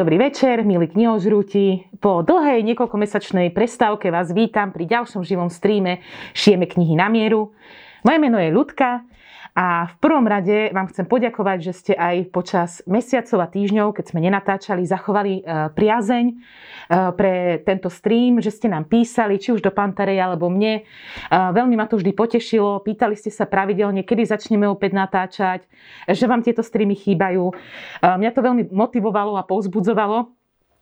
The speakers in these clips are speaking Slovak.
dobrý večer, milí knihožrúti. Po dlhej niekoľkomesačnej prestávke vás vítam pri ďalšom živom streame Šijeme knihy na mieru. Moje meno je Ľudka a v prvom rade vám chcem poďakovať, že ste aj počas mesiacov a týždňov, keď sme nenatáčali, zachovali e, priazeň e, pre tento stream, že ste nám písali, či už do Pantarej alebo mne. E, veľmi ma to vždy potešilo. Pýtali ste sa pravidelne, kedy začneme opäť natáčať, že vám tieto streamy chýbajú. Mňa to veľmi motivovalo a povzbudzovalo.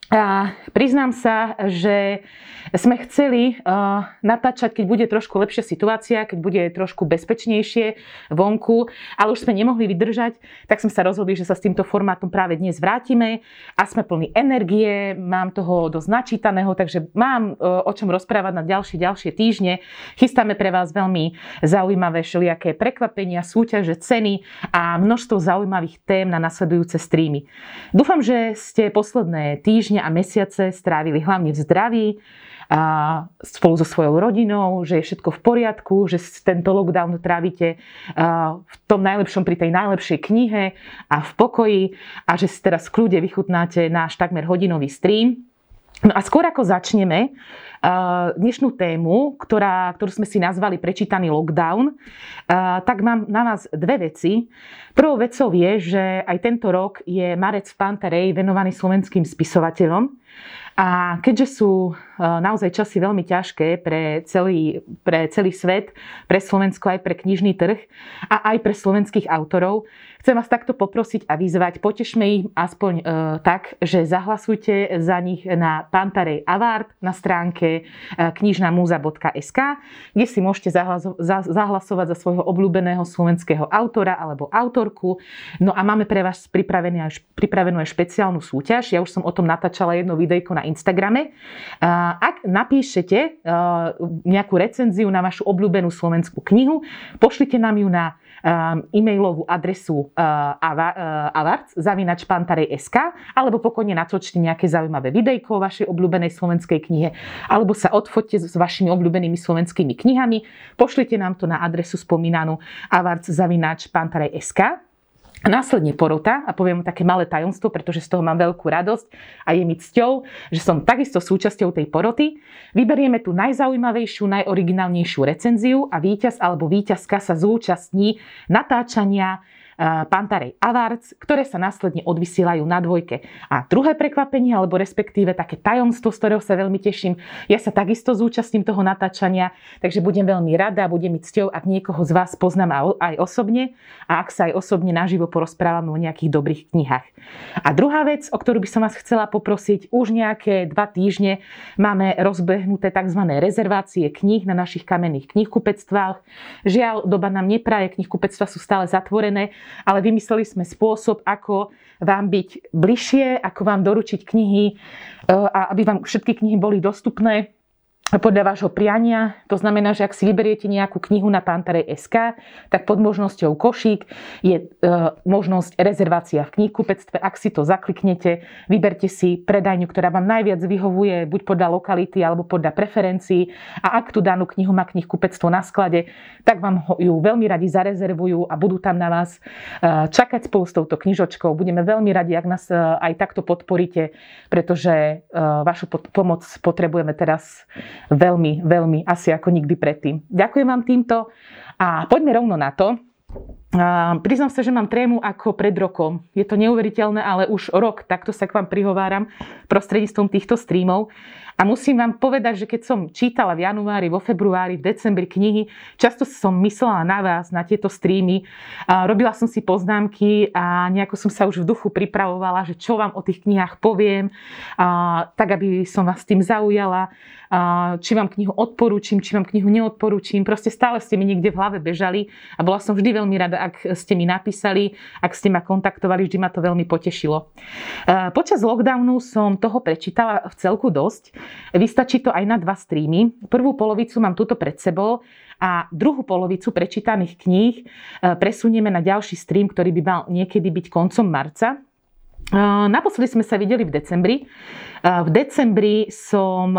A priznám sa, že sme chceli uh, natáčať, keď bude trošku lepšia situácia, keď bude trošku bezpečnejšie vonku, ale už sme nemohli vydržať, tak sme sa rozhodli, že sa s týmto formátom práve dnes vrátime a sme plní energie, mám toho dosť načítaného, takže mám uh, o čom rozprávať na ďalšie, ďalšie týždne. Chystáme pre vás veľmi zaujímavé všelijaké prekvapenia, súťaže, ceny a množstvo zaujímavých tém na nasledujúce streamy. Dúfam, že ste posledné týždne týždne a mesiace strávili hlavne v zdraví, a spolu so svojou rodinou, že je všetko v poriadku, že tento lockdown trávite v tom najlepšom pri tej najlepšej knihe a v pokoji a že si teraz v kľude vychutnáte náš takmer hodinový stream. No a skôr ako začneme dnešnú tému, ktorá, ktorú sme si nazvali Prečítaný lockdown, tak mám na vás dve veci. Prvou vecou je, že aj tento rok je Marec v Pantarej venovaný slovenským spisovateľom. A keďže sú e, naozaj časy veľmi ťažké pre celý, pre celý svet, pre Slovensko aj pre knižný trh a aj pre slovenských autorov, chcem vás takto poprosiť a vyzvať, potešme ich aspoň e, tak, že zahlasujte za nich na Pantarej Award na stránke e, knižnamúza.sk, kde si môžete zahlaso- za- zahlasovať za svojho obľúbeného slovenského autora alebo autorku. No a máme pre vás pripravenú aj, pripravenú aj špeciálnu súťaž. Ja už som o tom natáčala jedno videjko na Instagrame. Ak napíšete nejakú recenziu na vašu obľúbenú slovenskú knihu, pošlite nám ju na e-mailovú adresu avarc.pantarej.sk alebo pokojne natočte nejaké zaujímavé videjko o vašej obľúbenej slovenskej knihe alebo sa odfoďte s vašimi obľúbenými slovenskými knihami. Pošlite nám to na adresu spomínanú avarc.pantarej.sk následne porota a poviem také malé tajomstvo, pretože z toho mám veľkú radosť a je mi cťou, že som takisto súčasťou tej poroty. Vyberieme tú najzaujímavejšiu, najoriginálnejšiu recenziu a víťaz alebo víťazka sa zúčastní natáčania Pantarej Awards, ktoré sa následne odvysielajú na dvojke. A druhé prekvapenie, alebo respektíve také tajomstvo, z ktorého sa veľmi teším, ja sa takisto zúčastním toho natáčania, takže budem veľmi rada, budem mi cťou, ak niekoho z vás poznám aj osobne a ak sa aj osobne naživo porozprávame o nejakých dobrých knihách. A druhá vec, o ktorú by som vás chcela poprosiť, už nejaké dva týždne máme rozbehnuté tzv. rezervácie kníh na našich kamenných knihkupectvách. Žiaľ, doba nám nepraje, knihkupectva sú stále zatvorené, ale vymysleli sme spôsob, ako vám byť bližšie, ako vám doručiť knihy e, a aby vám všetky knihy boli dostupné podľa vášho priania. To znamená, že ak si vyberiete nejakú knihu na Pantarej.sk, tak pod možnosťou košík je e, možnosť rezervácia v knihkupectve. Ak si to zakliknete, vyberte si predajňu, ktorá vám najviac vyhovuje, buď podľa lokality alebo podľa preferencií. A ak tú danú knihu má knihkupectvo na sklade, tak vám ho, ju veľmi radi zarezervujú a budú tam na vás e, čakať spolu s touto knižočkou. Budeme veľmi radi, ak nás e, aj takto podporíte, pretože e, vašu pod, pomoc potrebujeme teraz veľmi, veľmi asi ako nikdy predtým. Ďakujem vám týmto a poďme rovno na to. Priznám sa, že mám trému ako pred rokom. Je to neuveriteľné, ale už rok takto sa k vám prihováram prostredníctvom týchto streamov. A musím vám povedať, že keď som čítala v januári, vo februári, v decembri knihy, často som myslela na vás, na tieto streamy. Robila som si poznámky a nejako som sa už v duchu pripravovala, že čo vám o tých knihách poviem, tak aby som vás tým zaujala či vám knihu odporúčim, či vám knihu neodporúčim. Proste stále ste mi niekde v hlave bežali a bola som vždy veľmi rada, ak ste mi napísali, ak ste ma kontaktovali, vždy ma to veľmi potešilo. Počas lockdownu som toho prečítala v celku dosť. Vystačí to aj na dva streamy. Prvú polovicu mám tuto pred sebou a druhú polovicu prečítaných kníh presunieme na ďalší stream, ktorý by mal niekedy byť koncom marca. Naposledy sme sa videli v decembri. V decembri som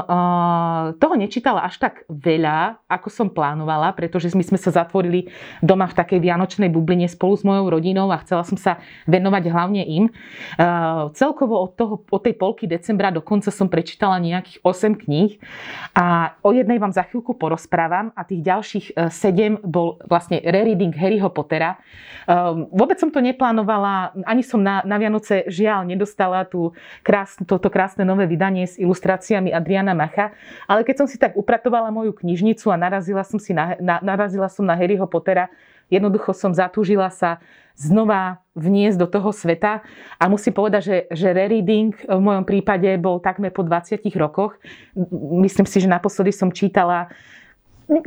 toho nečítala až tak veľa, ako som plánovala, pretože my sme sa zatvorili doma v takej vianočnej bubline spolu s mojou rodinou a chcela som sa venovať hlavne im. Celkovo od, toho, od tej polky decembra do konca som prečítala nejakých 8 kníh a o jednej vám za chvíľku porozprávam a tých ďalších 7 bol vlastne rereading Harryho Pottera. Vôbec som to neplánovala, ani som na, na Vianoce žiaľ nedostala tú krás, toto krásne nové vydanie s ilustráciami Adriana Macha, ale keď som si tak upratovala moju knižnicu a narazila som, si na, na, narazila som na Harryho Pottera, jednoducho som zatúžila sa znova vniesť do toho sveta a musím povedať, že, že rereading v mojom prípade bol takmer po 20 rokoch. Myslím si, že naposledy som čítala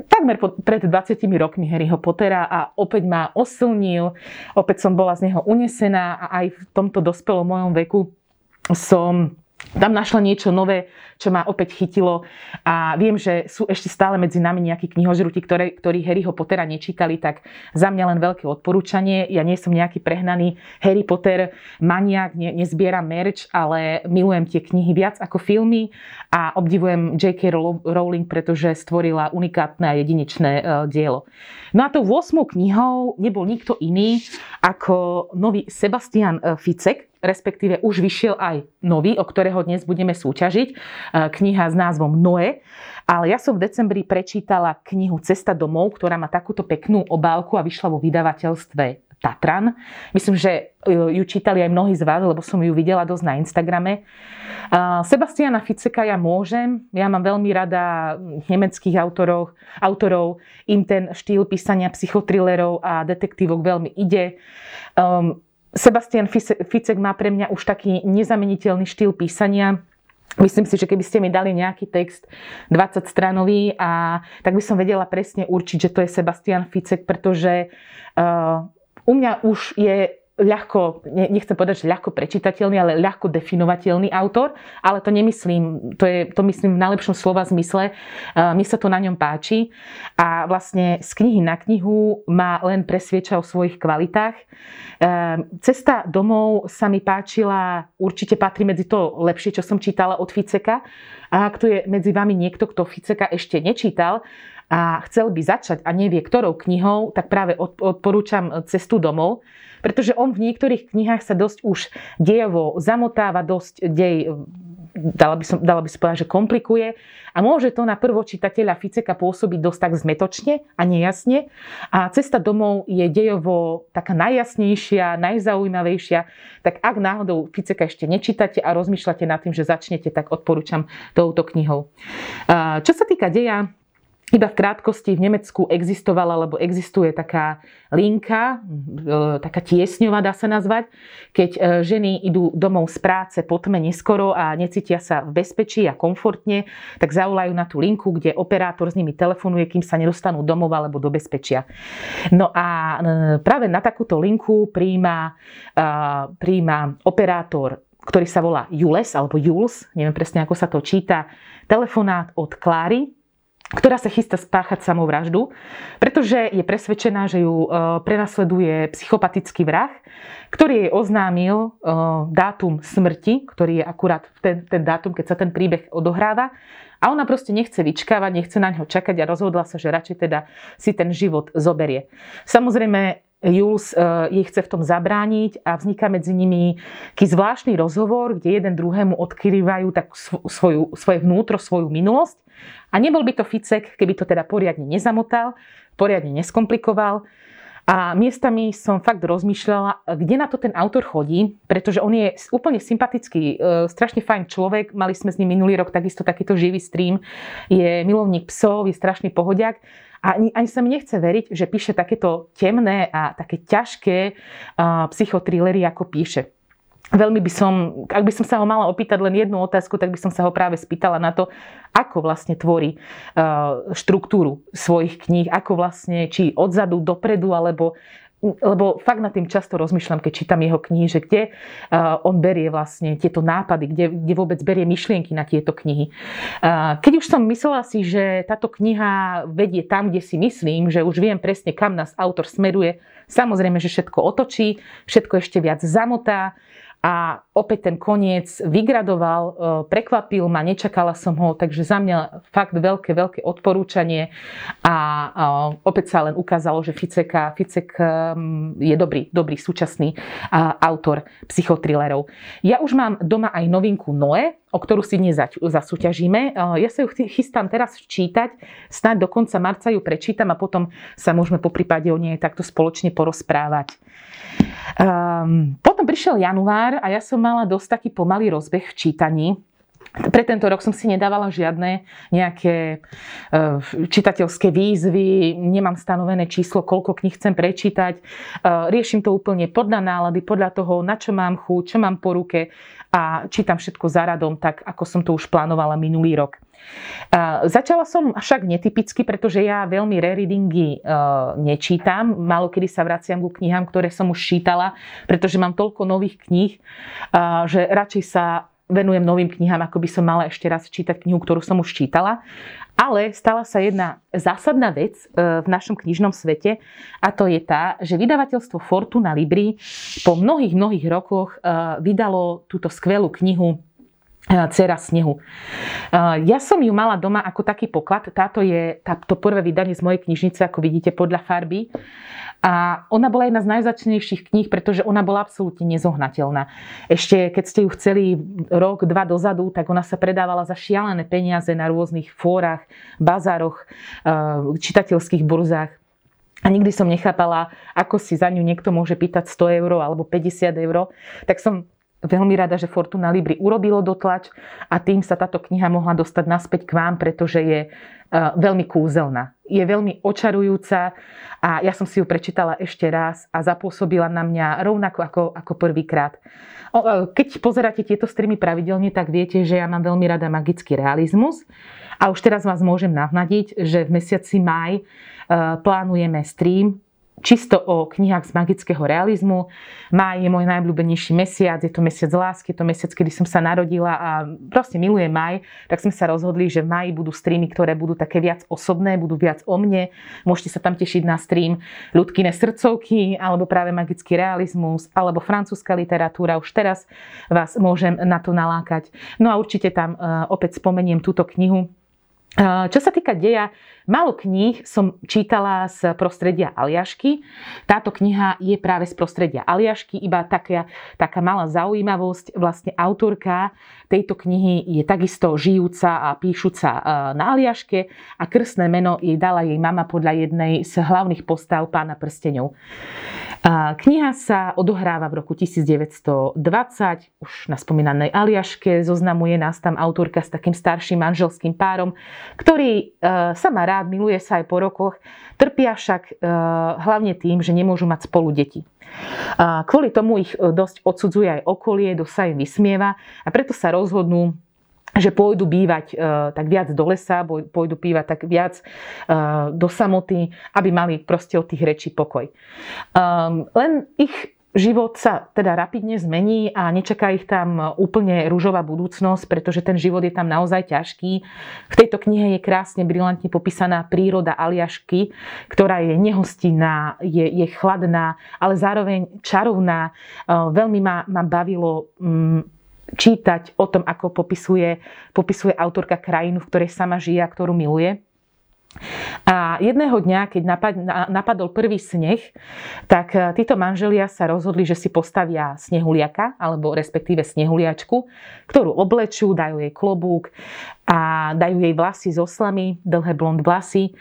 takmer pred 20 rokmi Harryho Pottera a opäť ma osilnil, opäť som bola z neho unesená a aj v tomto dospelom mojom veku som tam našla niečo nové, čo ma opäť chytilo a viem, že sú ešte stále medzi nami nejakí knihožruti, ktoré, ktorí Harryho Pottera nečítali, tak za mňa len veľké odporúčanie. Ja nie som nejaký prehnaný Harry Potter maniak, ne, nezbieram merch, ale milujem tie knihy viac ako filmy a obdivujem J.K. Rowling, pretože stvorila unikátne a jedinečné uh, dielo. No a tou 8. knihou nebol nikto iný ako nový Sebastian e, Ficek, respektíve už vyšiel aj nový, o ktorého dnes budeme súťažiť, e, kniha s názvom Noe. Ale ja som v decembri prečítala knihu Cesta domov, ktorá má takúto peknú obálku a vyšla vo vydavateľstve Tatran. Myslím, že e, ju čítali aj mnohí z vás, lebo som ju videla dosť na Instagrame. Sebastiana Ficeka ja môžem. Ja mám veľmi rada nemeckých autorov. autorov. Im ten štýl písania psychotrilerov a detektívok veľmi ide. Um, Sebastian Ficek má pre mňa už taký nezameniteľný štýl písania. Myslím si, že keby ste mi dali nejaký text 20 stranový, a, tak by som vedela presne určiť, že to je Sebastian Ficek, pretože uh, u mňa už je ľahko, nechcem povedať, že ľahko prečitateľný, ale ľahko definovateľný autor, ale to nemyslím, to, je, to myslím v najlepšom slova zmysle. Mne sa to na ňom páči a vlastne z knihy na knihu ma len presvieča o svojich kvalitách. Cesta domov sa mi páčila, určite patrí medzi to lepšie, čo som čítala od Ficeka. A ak tu je medzi vami niekto, kto Ficeka ešte nečítal, a chcel by začať a nevie ktorou knihou, tak práve odporúčam Cestu domov, pretože on v niektorých knihách sa dosť už dejovo zamotáva, dosť dej, dala by som, dala by som povedať, že komplikuje a môže to na prvočitateľa Ficeka pôsobiť dosť tak zmetočne a nejasne. A Cesta domov je dejovo taká najjasnejšia, najzaujímavejšia, tak ak náhodou Ficeka ešte nečítate a rozmýšľate nad tým, že začnete, tak odporúčam touto knihou. Čo sa týka deja, iba v krátkosti v Nemecku existovala, alebo existuje taká linka, e, taká tiesňová dá sa nazvať, keď e, ženy idú domov z práce po tme neskoro a necítia sa v bezpečí a komfortne, tak zavolajú na tú linku, kde operátor s nimi telefonuje, kým sa nedostanú domov alebo do bezpečia. No a e, práve na takúto linku príjma, príjma operátor ktorý sa volá Jules alebo Jules, neviem presne ako sa to číta, telefonát od Kláry, ktorá sa chystá spáchať samovraždu, pretože je presvedčená, že ju e, prenasleduje psychopatický vrah, ktorý jej oznámil e, dátum smrti, ktorý je akurát ten, ten dátum, keď sa ten príbeh odohráva. A ona proste nechce vyčkávať, nechce na ňo čakať a rozhodla sa, že radšej teda si ten život zoberie. Samozrejme, Jules jej chce v tom zabrániť a vzniká medzi nimi taký zvláštny rozhovor, kde jeden druhému odkrývajú tak svoju, svoje vnútro, svoju minulosť a nebol by to Ficek, keby to teda poriadne nezamotal, poriadne neskomplikoval. A miestami som fakt rozmýšľala, kde na to ten autor chodí, pretože on je úplne sympatický, e, strašne fajn človek. Mali sme s ním minulý rok takisto takýto živý stream. Je milovník psov, je strašný pohodiak. A ani, ani sa mi nechce veriť, že píše takéto temné a také ťažké uh, psychotrillery, ako píše. Veľmi by som, ak by som sa ho mala opýtať len jednu otázku, tak by som sa ho práve spýtala na to, ako vlastne tvorí uh, štruktúru svojich kníh, ako vlastne, či odzadu, dopredu, alebo lebo fakt nad tým často rozmýšľam, keď čítam jeho knihy, že kde uh, on berie vlastne tieto nápady, kde, kde vôbec berie myšlienky na tieto knihy. Uh, keď už som myslela si, že táto kniha vedie tam, kde si myslím, že už viem presne, kam nás autor smeruje, samozrejme, že všetko otočí, všetko ešte viac zamotá, a opäť ten koniec vygradoval, e, prekvapil ma, nečakala som ho, takže za mňa fakt veľké, veľké odporúčanie a opäť sa len ukázalo, že Ficek, Ficek je dobrý, dobrý súčasný autor psychotrilerov. Ja už mám doma aj novinku Noe, o ktorú si dnes zasúťažíme. Ja sa ju chystám teraz čítať, snáď do konca marca ju prečítam a potom sa môžeme po prípade o nej takto spoločne porozprávať. Um, potom prišiel január a ja som mala dosť taký pomalý rozbeh v čítaní. Pre tento rok som si nedávala žiadne nejaké uh, čitateľské výzvy, nemám stanovené číslo, koľko kníh chcem prečítať. Uh, riešim to úplne podľa nálady, podľa toho, na čo mám chuť, čo mám po ruke a čítam všetko za radom, tak ako som to už plánovala minulý rok. Začala som však netypicky, pretože ja veľmi rereadingy e, nečítam. Málo kedy sa vraciam ku knihám, ktoré som už čítala, pretože mám toľko nových kníh, e, že radšej sa venujem novým knihám, ako by som mala ešte raz čítať knihu, ktorú som už čítala. Ale stala sa jedna zásadná vec e, v našom knižnom svete a to je tá, že vydavateľstvo Fortuna Libri po mnohých, mnohých rokoch vydalo túto skvelú knihu Cera snehu. Ja som ju mala doma ako taký poklad. Táto je to prvé vydanie z mojej knižnice, ako vidíte, podľa farby. A ona bola jedna z najzačnejších kníh, pretože ona bola absolútne nezohnateľná. Ešte keď ste ju chceli rok, dva dozadu, tak ona sa predávala za šialené peniaze na rôznych fórach, bazároch, čitateľských burzách. A nikdy som nechápala, ako si za ňu niekto môže pýtať 100 eur alebo 50 eur. Tak som veľmi rada, že Fortuna Libri urobilo dotlač a tým sa táto kniha mohla dostať naspäť k vám, pretože je e, veľmi kúzelná. Je veľmi očarujúca a ja som si ju prečítala ešte raz a zapôsobila na mňa rovnako ako, ako prvýkrát. E, keď pozeráte tieto streamy pravidelne, tak viete, že ja mám veľmi rada magický realizmus a už teraz vás môžem navnadiť, že v mesiaci maj e, plánujeme stream čisto o knihách z magického realizmu. Maj je môj najobľúbenejší mesiac, je to mesiac lásky, je to mesiac, kedy som sa narodila a proste milujem maj, tak sme sa rozhodli, že v maji budú streamy, ktoré budú také viac osobné, budú viac o mne. Môžete sa tam tešiť na stream ľudkine srdcovky, alebo práve magický realizmus, alebo francúzska literatúra. Už teraz vás môžem na to nalákať. No a určite tam uh, opäť spomeniem túto knihu, čo sa týka deja, málo kníh som čítala z prostredia Aliašky. Táto kniha je práve z prostredia Aliašky, iba taká, taká malá zaujímavosť. Vlastne autorka tejto knihy je takisto žijúca a píšuca e, na Aliaške a krstné meno jej dala jej mama podľa jednej z hlavných postav Pána prstenov. Kniha sa odohráva v roku 1920, už na spomínanej Aliaške. Zoznamuje nás tam autorka s takým starším manželským párom, ktorý e, sa má rád, miluje sa aj po rokoch, trpia však e, hlavne tým, že nemôžu mať spolu deti. Kvôli tomu ich e, dosť odsudzuje aj okolie, dosť sa im vysmieva a preto sa rozhodnú že pôjdu bývať e, tak viac do lesa, pôjdu bývať tak viac e, do samoty, aby mali proste od tých rečí pokoj. Um, len ich život sa teda rapidne zmení a nečaká ich tam úplne rúžová budúcnosť, pretože ten život je tam naozaj ťažký. V tejto knihe je krásne, brilantne popísaná príroda Aliašky, ktorá je nehostinná, je, je chladná, ale zároveň čarovná. E, veľmi ma, ma bavilo mm, čítať o tom, ako popisuje, popisuje autorka krajinu, v ktorej sama žije a ktorú miluje. A jedného dňa, keď napadol prvý sneh, tak e, títo manželia sa rozhodli, že si postavia snehuliaka, alebo respektíve snehuliačku, ktorú oblečú, dajú jej klobúk a dajú jej vlasy z oslami, dlhé blond vlasy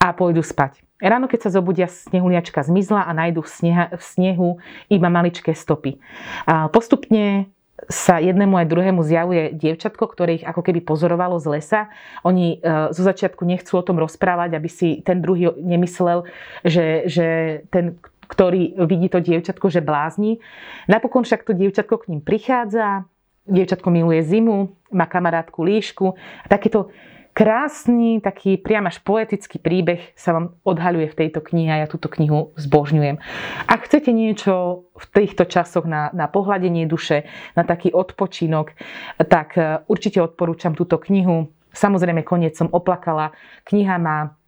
a pôjdu spať. Ráno, keď sa zobudia, snehuliačka zmizla a nájdu v snehu iba maličké stopy. A postupne sa jednému aj druhému zjavuje dievčatko, ktoré ich ako keby pozorovalo z lesa. Oni e, zo začiatku nechcú o tom rozprávať, aby si ten druhý nemyslel, že, že ten, ktorý vidí to dievčatko, že blázni. Napokon však to dievčatko k ním prichádza, dievčatko miluje zimu, má kamarátku líšku. Takéto krásny, taký priam až poetický príbeh sa vám odhaľuje v tejto knihe a ja túto knihu zbožňujem. Ak chcete niečo v týchto časoch na, na pohľadenie duše, na taký odpočinok, tak e, určite odporúčam túto knihu. Samozrejme, koniec som oplakala. Kniha má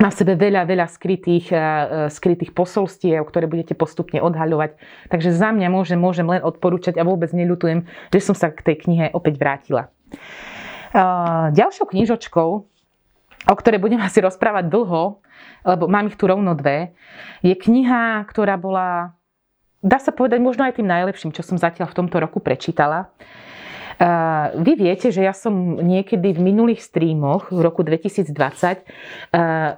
má v sebe veľa, veľa skrytých, skrytých posolstiev, ktoré budete postupne odhaľovať. Takže za mňa môžem, môžem len odporúčať a vôbec neľutujem, že som sa k tej knihe opäť vrátila. Ďalšou knižočkou, o ktorej budem asi rozprávať dlho, lebo mám ich tu rovno dve, je kniha, ktorá bola, dá sa povedať, možno aj tým najlepším, čo som zatiaľ v tomto roku prečítala. Vy viete, že ja som niekedy v minulých streamoch v roku 2020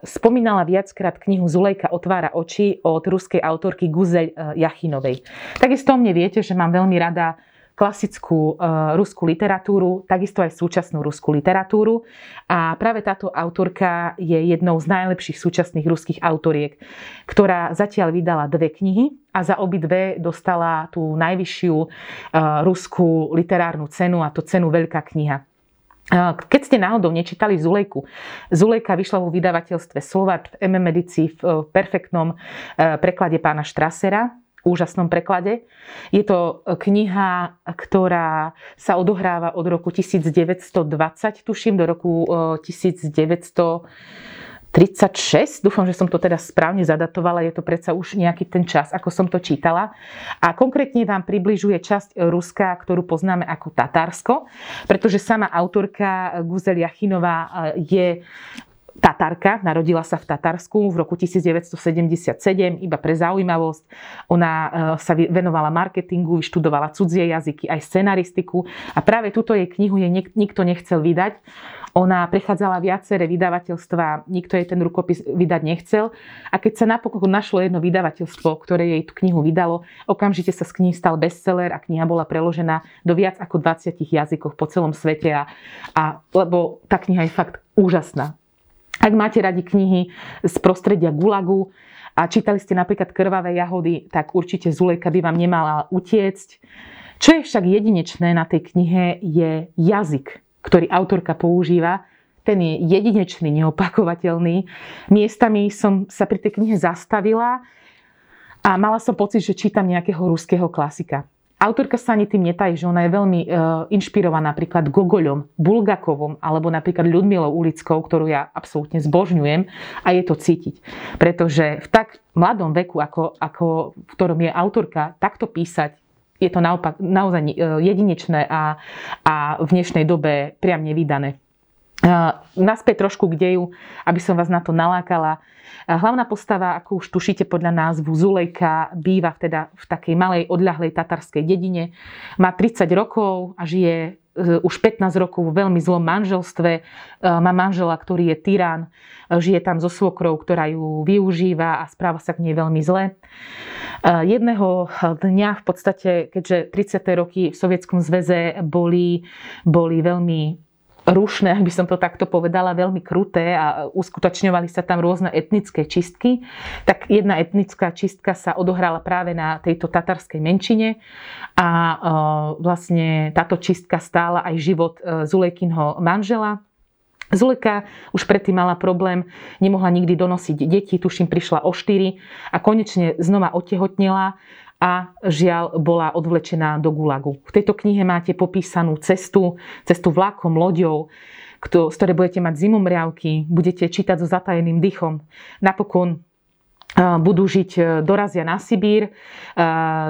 spomínala viackrát knihu Zulejka otvára oči od ruskej autorky Guzel Jachinovej. Takisto mne viete, že mám veľmi rada klasickú uh, ruskú literatúru, takisto aj súčasnú ruskú literatúru. A práve táto autorka je jednou z najlepších súčasných ruských autoriek, ktorá zatiaľ vydala dve knihy a za obidve dostala tú najvyššiu uh, ruskú literárnu cenu, a to cenu Veľká kniha. Keď ste náhodou nečítali Zulejku, Zulejka vyšla vo vydavateľstve Slovart v MM edícii v perfektnom preklade pána Štrasera, úžasnom preklade. Je to kniha, ktorá sa odohráva od roku 1920, tuším, do roku 1936. Dúfam, že som to teda správne zadatovala. Je to predsa už nejaký ten čas, ako som to čítala. A konkrétne vám približuje časť Ruska, ktorú poznáme ako Tatársko, pretože sama autorka Guzel Jachinová je Tatárka, narodila sa v Tatarsku v roku 1977, iba pre zaujímavosť. Ona e, sa venovala marketingu, vyštudovala cudzie jazyky, aj scenaristiku a práve túto jej knihu jej nikto nechcel vydať. Ona prechádzala viaceré vydavateľstva, nikto jej ten rukopis vydať nechcel. A keď sa napokon našlo jedno vydavateľstvo, ktoré jej tú knihu vydalo, okamžite sa z knihy stal bestseller a kniha bola preložená do viac ako 20 jazykov po celom svete. A, a, lebo tá kniha je fakt úžasná. Ak máte radi knihy z prostredia Gulagu a čítali ste napríklad Krvavé jahody, tak určite Zulejka by vám nemala utiecť. Čo je však jedinečné na tej knihe je jazyk, ktorý autorka používa. Ten je jedinečný, neopakovateľný. Miestami som sa pri tej knihe zastavila a mala som pocit, že čítam nejakého ruského klasika. Autorka sa ani tým netají, že ona je veľmi e, inšpirovaná napríklad Gogoľom, Bulgakovom alebo napríklad Ľudmilou Ulickou, ktorú ja absolútne zbožňujem a je to cítiť. Pretože v tak mladom veku, ako, ako v ktorom je autorka, takto písať, je to naopak, naozaj e, jedinečné a, a v dnešnej dobe priam nevydané. Naspäť trošku k deju, aby som vás na to nalákala. Hlavná postava, ako už tušíte podľa názvu, Zulejka, býva teda v takej malej odľahlej tatarskej dedine. Má 30 rokov a žije e, už 15 rokov v veľmi zlom manželstve. E, má manžela, ktorý je tyran. Žije tam so svokrou, ktorá ju využíva a správa sa k nej veľmi zle. E, jedného dňa v podstate, keďže 30. roky v Sovietskom zväze boli, boli veľmi rušné, ak by som to takto povedala, veľmi kruté a uskutočňovali sa tam rôzne etnické čistky, tak jedna etnická čistka sa odohrala práve na tejto tatarskej menšine a e, vlastne táto čistka stála aj život e, Zulejkinho manžela, Zuleka už predtým mala problém, nemohla nikdy donosiť deti, tuším prišla o 4 a konečne znova otehotnela a žiaľ bola odvlečená do Gulagu. V tejto knihe máte popísanú cestu, cestu vlakom, loďou, z ktorej budete mať zimomriavky, budete čítať so zatajeným dychom. Napokon budú žiť, e, dorazia na Sibír, e,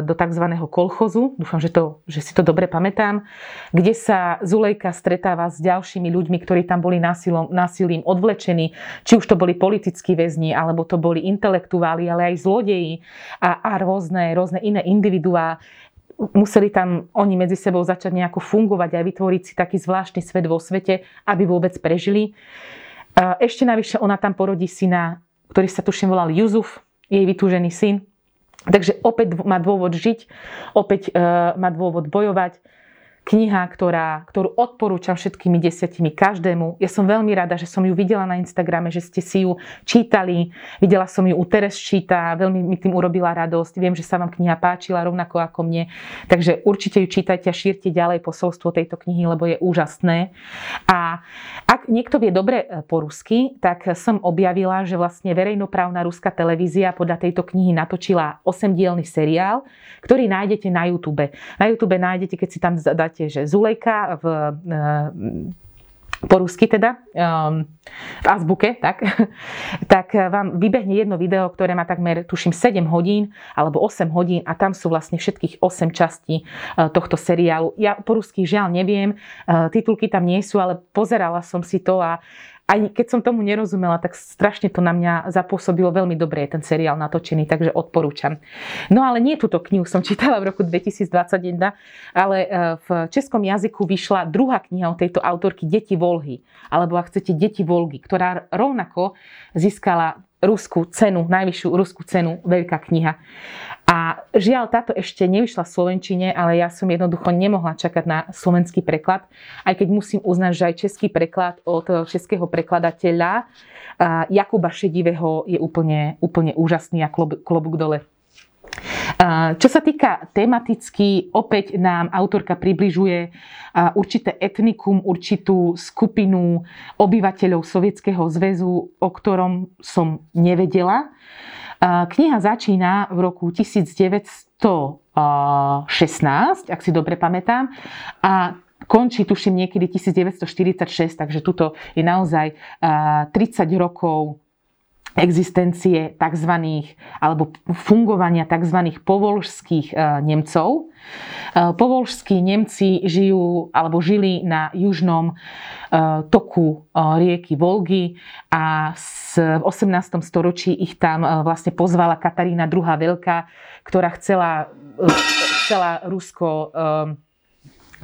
do tzv. kolchozu, dúfam, že, to, že si to dobre pamätám, kde sa Zulejka stretáva s ďalšími ľuďmi, ktorí tam boli násilom, násilím odvlečení, či už to boli politickí väzni, alebo to boli intelektuáli, ale aj zlodeji a, a rôzne, rôzne iné individuá. Museli tam oni medzi sebou začať nejako fungovať a vytvoriť si taký zvláštny svet vo svete, aby vôbec prežili. E, ešte navyše ona tam porodí syna ktorý sa tuším volal Juzuf, jej vytúžený syn. Takže opäť má dôvod žiť, opäť e, má dôvod bojovať kniha, ktorá, ktorú odporúčam všetkými desiatimi každému. Ja som veľmi rada, že som ju videla na Instagrame, že ste si ju čítali. Videla som ju u Teres číta, veľmi mi tým urobila radosť. Viem, že sa vám kniha páčila rovnako ako mne. Takže určite ju čítajte a šírte ďalej posolstvo tejto knihy, lebo je úžasné. A ak niekto vie dobre e, po rusky, tak som objavila, že vlastne verejnoprávna ruská televízia podľa tejto knihy natočila 8-dielny seriál, ktorý nájdete na YouTube. Na YouTube nájdete, keď si tam dáte, že Zulejka v po rusky teda, um, v azbuke, tak, tak vám vybehne jedno video, ktoré má takmer, tuším, 7 hodín alebo 8 hodín a tam sú vlastne všetkých 8 častí uh, tohto seriálu. Ja po rusky žiaľ neviem, uh, titulky tam nie sú, ale pozerala som si to a aj keď som tomu nerozumela, tak strašne to na mňa zapôsobilo veľmi dobre, ten seriál natočený, takže odporúčam. No ale nie túto knihu som čítala v roku 2021, ale e, v českom jazyku vyšla druhá kniha od tejto autorky Deti Volhy, alebo ak chcete Deti Volgy, ktorá rovnako získala ruskú cenu, najvyššiu ruskú cenu, veľká kniha. A žiaľ, táto ešte nevyšla v Slovenčine, ale ja som jednoducho nemohla čakať na slovenský preklad, aj keď musím uznať, že aj český preklad od českého prekladateľa Jakuba Šedivého je úplne, úplne úžasný a klobúk dole. Čo sa týka tematicky, opäť nám autorka približuje určité etnikum, určitú skupinu obyvateľov Sovietskeho zväzu, o ktorom som nevedela. Kniha začína v roku 1916, ak si dobre pamätám, a končí tuším niekedy 1946, takže tuto je naozaj 30 rokov existencie tzv. alebo fungovania tzv. povolžských e, Nemcov. E, povolžskí Nemci žijú alebo žili na južnom e, toku rieky Volgy a v 18. storočí ich tam vlastne pozvala Katarína II. Veľká, ktorá chcela, chcela Rusko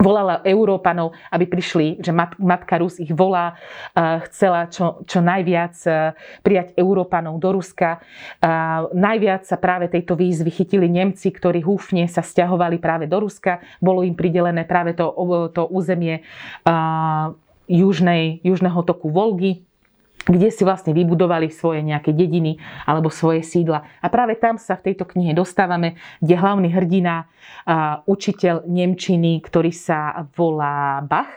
volala Európanov, aby prišli, že mat, matka Rus ich volá, chcela čo, čo najviac prijať Európanov do Ruska. Najviac sa práve tejto výzvy chytili Nemci, ktorí húfne sa stiahovali práve do Ruska. Bolo im pridelené práve to, to územie južnej, južného toku Volgy, kde si vlastne vybudovali svoje nejaké dediny alebo svoje sídla. A práve tam sa v tejto knihe dostávame, kde hlavný hrdina, učiteľ Nemčiny, ktorý sa volá Bach,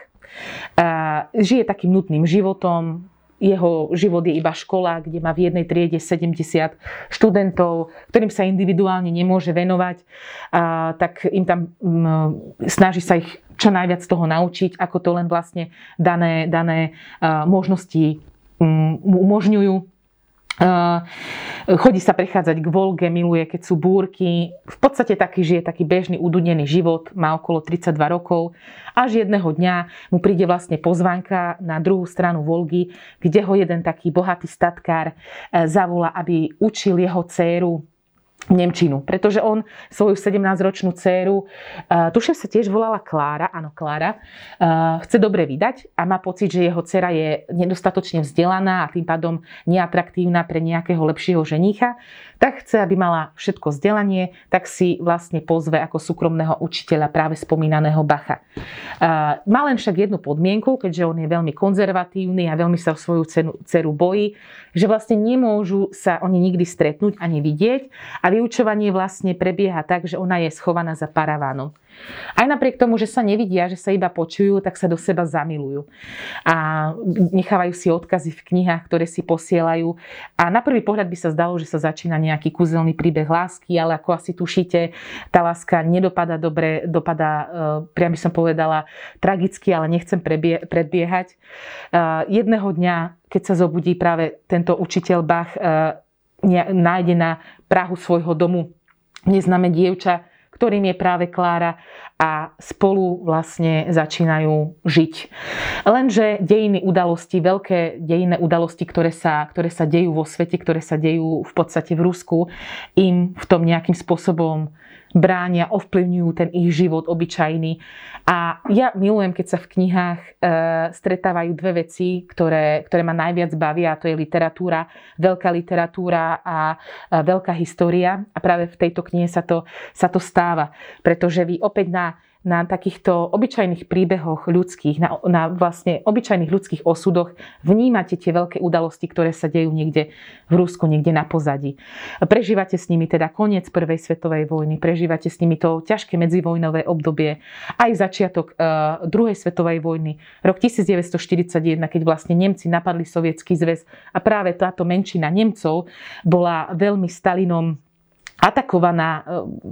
žije takým nutným životom, jeho život je iba škola, kde má v jednej triede 70 študentov, ktorým sa individuálne nemôže venovať, a, tak im tam m, snaží sa ich čo najviac z toho naučiť, ako to len vlastne dané, dané a, možnosti mu umožňujú. Chodí sa prechádzať k Volge, miluje, keď sú búrky. V podstate taký žije taký bežný, udunený život, má okolo 32 rokov. Až jedného dňa mu príde vlastne pozvanka na druhú stranu Volgy, kde ho jeden taký bohatý statkár e, zavolá, aby učil jeho dceru Nemčinu, pretože on svoju 17-ročnú dceru, uh, tuším sa tiež volala Klára, áno Klára, uh, chce dobre vydať a má pocit, že jeho dcera je nedostatočne vzdelaná a tým pádom neatraktívna pre nejakého lepšieho ženícha, tak chce, aby mala všetko vzdelanie, tak si vlastne pozve ako súkromného učiteľa práve spomínaného Bacha. Uh, má len však jednu podmienku, keďže on je veľmi konzervatívny a veľmi sa o svoju cenu, dceru bojí, že vlastne nemôžu sa oni nikdy stretnúť ani vidieť a vyučovanie vlastne prebieha tak, že ona je schovaná za paravánom. Aj napriek tomu, že sa nevidia, že sa iba počujú, tak sa do seba zamilujú. A nechávajú si odkazy v knihách, ktoré si posielajú. A na prvý pohľad by sa zdalo, že sa začína nejaký kúzelný príbeh lásky, ale ako asi tušíte, tá láska nedopada dobre, dopada, e, priam by som povedala, tragicky, ale nechcem predbiehať. E, jedného dňa, keď sa zobudí práve tento učiteľ Bach, e, nájde na Prahu svojho domu neznáme dievča, ktorým je práve Klára a spolu vlastne začínajú žiť. Lenže dejiny udalosti, veľké dejinné udalosti, ktoré sa, ktoré sa dejú vo svete, ktoré sa dejú v podstate v Rusku, im v tom nejakým spôsobom bránia, ovplyvňujú ten ich život obyčajný. A ja milujem, keď sa v knihách e, stretávajú dve veci, ktoré, ktoré ma najviac bavia, a to je literatúra, veľká literatúra a e, veľká história. A práve v tejto knihe sa to, sa to stáva, pretože vy opäť na na takýchto obyčajných príbehoch ľudských, na, na vlastne obyčajných ľudských osudoch vnímate tie veľké udalosti, ktoré sa dejú niekde v Rusku, niekde na pozadí. Prežívate s nimi teda koniec Prvej svetovej vojny, prežívate s nimi to ťažké medzivojnové obdobie, aj začiatok uh, druhej svetovej vojny, rok 1941, keď vlastne Nemci napadli Sovietský zväz a práve táto menšina Nemcov bola veľmi Stalinom atakovaná, e,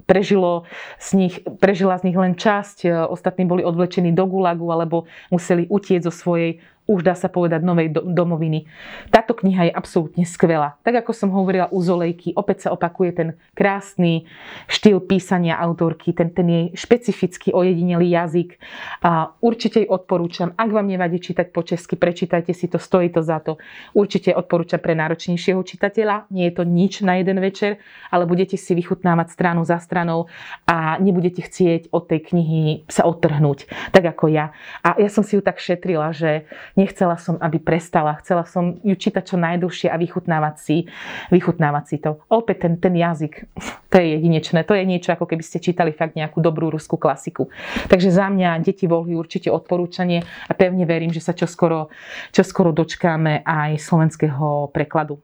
prežilo z nich, prežila z nich len časť, e, ostatní boli odvlečení do gulagu alebo museli utieť zo svojej už dá sa povedať, novej domoviny. Táto kniha je absolútne skvelá. Tak ako som hovorila u Zolejky, opäť sa opakuje ten krásny štýl písania autorky, ten, ten jej špecifický ojedinelý jazyk. A určite jej odporúčam, ak vám nevadí čítať po česky, prečítajte si to, stojí to za to. Určite odporúčam pre náročnejšieho čitateľa, nie je to nič na jeden večer, ale budete si vychutnávať stranu za stranou a nebudete chcieť od tej knihy sa odtrhnúť, tak ako ja. A ja som si ju tak šetrila, že nechcela som, aby prestala. Chcela som ju čítať čo najdlhšie a vychutnávať si, vychutnávať si to. Opäť ten, ten jazyk, to je jedinečné. To je niečo, ako keby ste čítali fakt nejakú dobrú ruskú klasiku. Takže za mňa deti volhy určite odporúčanie a pevne verím, že sa čoskoro, čoskoro dočkáme aj slovenského prekladu.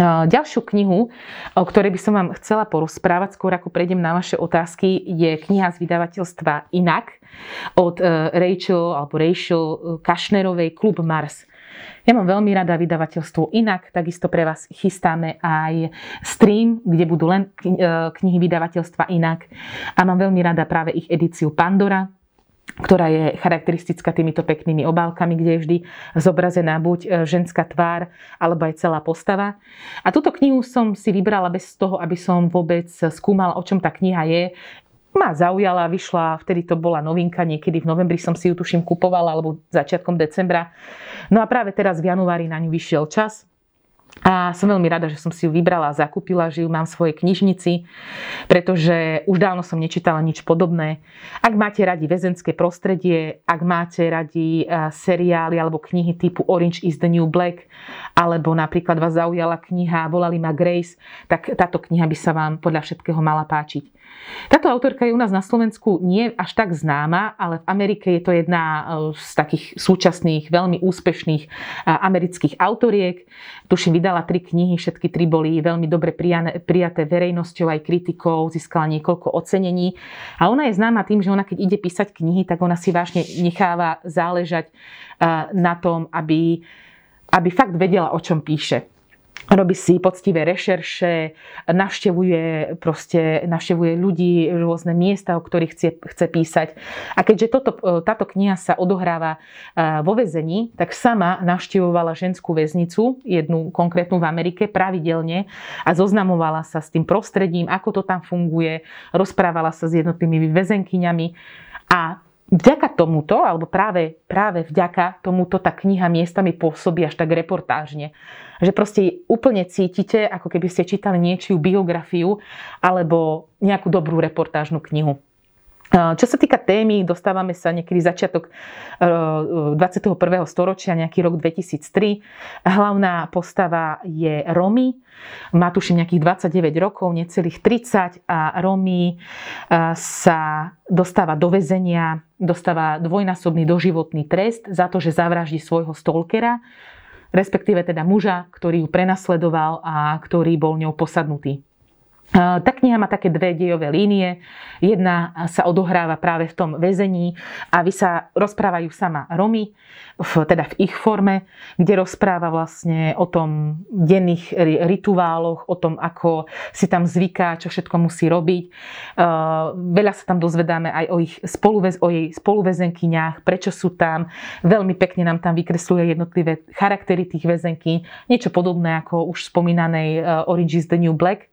Ďalšiu knihu, o ktorej by som vám chcela porozprávať, skôr ako prejdem na vaše otázky, je kniha z vydavateľstva Inak od e, Rachel alebo Rachel e, Kašnerovej Klub Mars. Ja mám veľmi rada vydavateľstvo Inak, takisto pre vás chystáme aj stream, kde budú len e, knihy vydavateľstva Inak. A mám veľmi rada práve ich edíciu Pandora, ktorá je charakteristická týmito peknými obálkami, kde je vždy zobrazená buď e, ženská tvár, alebo aj celá postava. A túto knihu som si vybrala bez toho, aby som vôbec skúmala, o čom tá kniha je. Ma zaujala, vyšla, vtedy to bola novinka, niekedy v novembri som si ju tuším kupovala, alebo začiatkom decembra. No a práve teraz v januári na ňu vyšiel čas, a som veľmi rada, že som si ju vybrala zakúpila, že ju mám v svojej knižnici, pretože už dávno som nečítala nič podobné. Ak máte radi väzenské prostredie, ak máte radi seriály alebo knihy typu Orange is the New Black, alebo napríklad vás zaujala kniha Volali ma Grace, tak táto kniha by sa vám podľa všetkého mala páčiť. Táto autorka je u nás na Slovensku nie až tak známa, ale v Amerike je to jedna e, z takých súčasných, veľmi úspešných e, amerických autoriek. Tuším, vydala tri knihy, všetky tri boli veľmi dobre prijaté verejnosťou aj kritikou, získala niekoľko ocenení. A ona je známa tým, že ona keď ide písať knihy, tak ona si vážne necháva záležať e, na tom, aby, aby fakt vedela, o čom píše robí si poctivé rešerše, navštevuje, proste, navštevuje ľudí, rôzne miesta, o ktorých chce, chce písať. A keďže toto, táto kniha sa odohráva vo väzení, tak sama navštevovala ženskú väznicu, jednu konkrétnu v Amerike, pravidelne a zoznamovala sa s tým prostredím, ako to tam funguje, rozprávala sa s jednotnými väzenkyňami a vďaka tomuto, alebo práve, práve vďaka tomuto tá kniha miestami pôsobí až tak reportážne. Že proste úplne cítite, ako keby ste čítali niečiu biografiu alebo nejakú dobrú reportážnu knihu. Čo sa týka témy, dostávame sa niekedy začiatok 21. storočia, nejaký rok 2003. Hlavná postava je Romy, má tuším nejakých 29 rokov, necelých 30 a Romy sa dostáva do väzenia, dostáva dvojnásobný doživotný trest za to, že zavraždí svojho stalkera, respektíve teda muža, ktorý ju prenasledoval a ktorý bol ňou posadnutý. Tá kniha má také dve dejové línie. Jedna sa odohráva práve v tom väzení a vy sa rozprávajú sama Romy, v, teda v ich forme, kde rozpráva vlastne o tom denných rituáloch, o tom, ako si tam zvyká, čo všetko musí robiť. Veľa sa tam dozvedáme aj o, ich spoluvez, o jej spoluväzenkyniach, prečo sú tam. Veľmi pekne nám tam vykresluje jednotlivé charaktery tých väzenky. Niečo podobné ako už spomínanej Orange is the New Black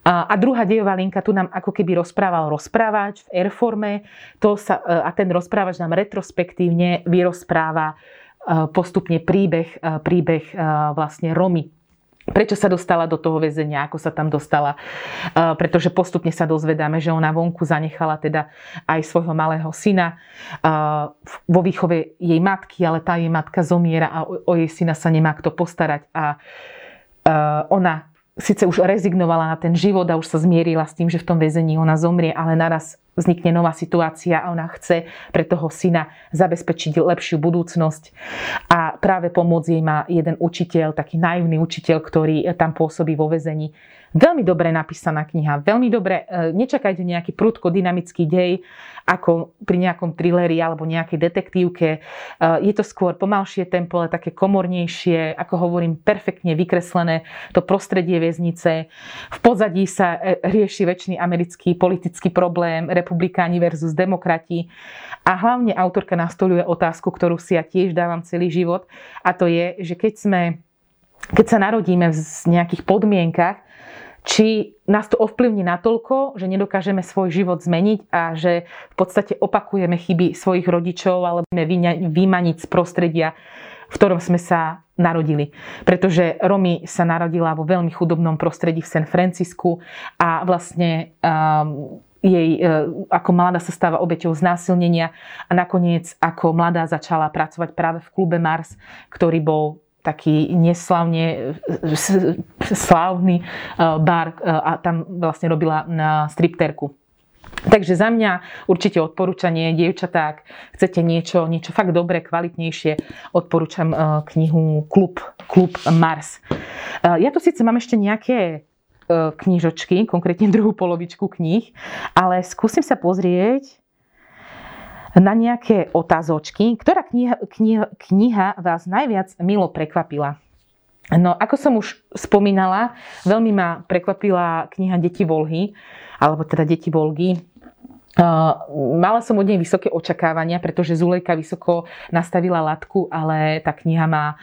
a druhá dejová linka tu nám ako keby rozprával rozprávač v airforme to sa, e, a ten rozprávač nám retrospektívne vyrozpráva e, postupne príbeh, e, príbeh vlastne Romy, prečo sa dostala do toho väzenia, ako sa tam dostala. Pretože postupne sa dozvedáme, že ona vonku zanechala teda aj svojho malého syna vo výchove jej matky, ale tá jej matka zomiera a o jej syna sa nemá kto postarať. A ona síce už rezignovala na ten život a už sa zmierila s tým, že v tom väzení ona zomrie, ale naraz vznikne nová situácia a ona chce pre toho syna zabezpečiť lepšiu budúcnosť. A práve pomôcť jej má jeden učiteľ, taký naivný učiteľ, ktorý tam pôsobí vo väzení Veľmi dobre napísaná kniha, veľmi dobre, e, nečakajte nejaký prudko dynamický dej, ako pri nejakom thrilleri alebo nejakej detektívke. E, je to skôr pomalšie tempo, ale také komornejšie, ako hovorím, perfektne vykreslené to prostredie väznice. V pozadí sa e, rieši väčší americký politický problém, republikáni versus demokrati. A hlavne autorka nastoluje otázku, ktorú si ja tiež dávam celý život, a to je, že keď sme keď sa narodíme v nejakých podmienkach, či nás to ovplyvní natoľko, že nedokážeme svoj život zmeniť a že v podstate opakujeme chyby svojich rodičov alebo vymaniť z prostredia, v ktorom sme sa narodili. Pretože Romy sa narodila vo veľmi chudobnom prostredí v San Francisku a vlastne um, jej, uh, ako mladá sa stáva obeťou znásilnenia a nakoniec ako mladá začala pracovať práve v klube Mars, ktorý bol taký neslavne slávny eh, bar a tam vlastne robila na stripterku. Takže za mňa určite odporúčanie, dievčatá, ak chcete niečo, niečo fakt dobré, kvalitnejšie, odporúčam knihu Klub, Klub Mars. Ja tu síce mám ešte nejaké knižočky, konkrétne druhú polovičku kníh, ale skúsim sa pozrieť, na nejaké otázočky. Ktorá kniha, kniha, kniha vás najviac milo prekvapila? No, ako som už spomínala, veľmi ma prekvapila kniha Deti Volhy, alebo teda Deti Volgy. Mala som od nej vysoké očakávania, pretože Zulejka vysoko nastavila latku, ale tá kniha ma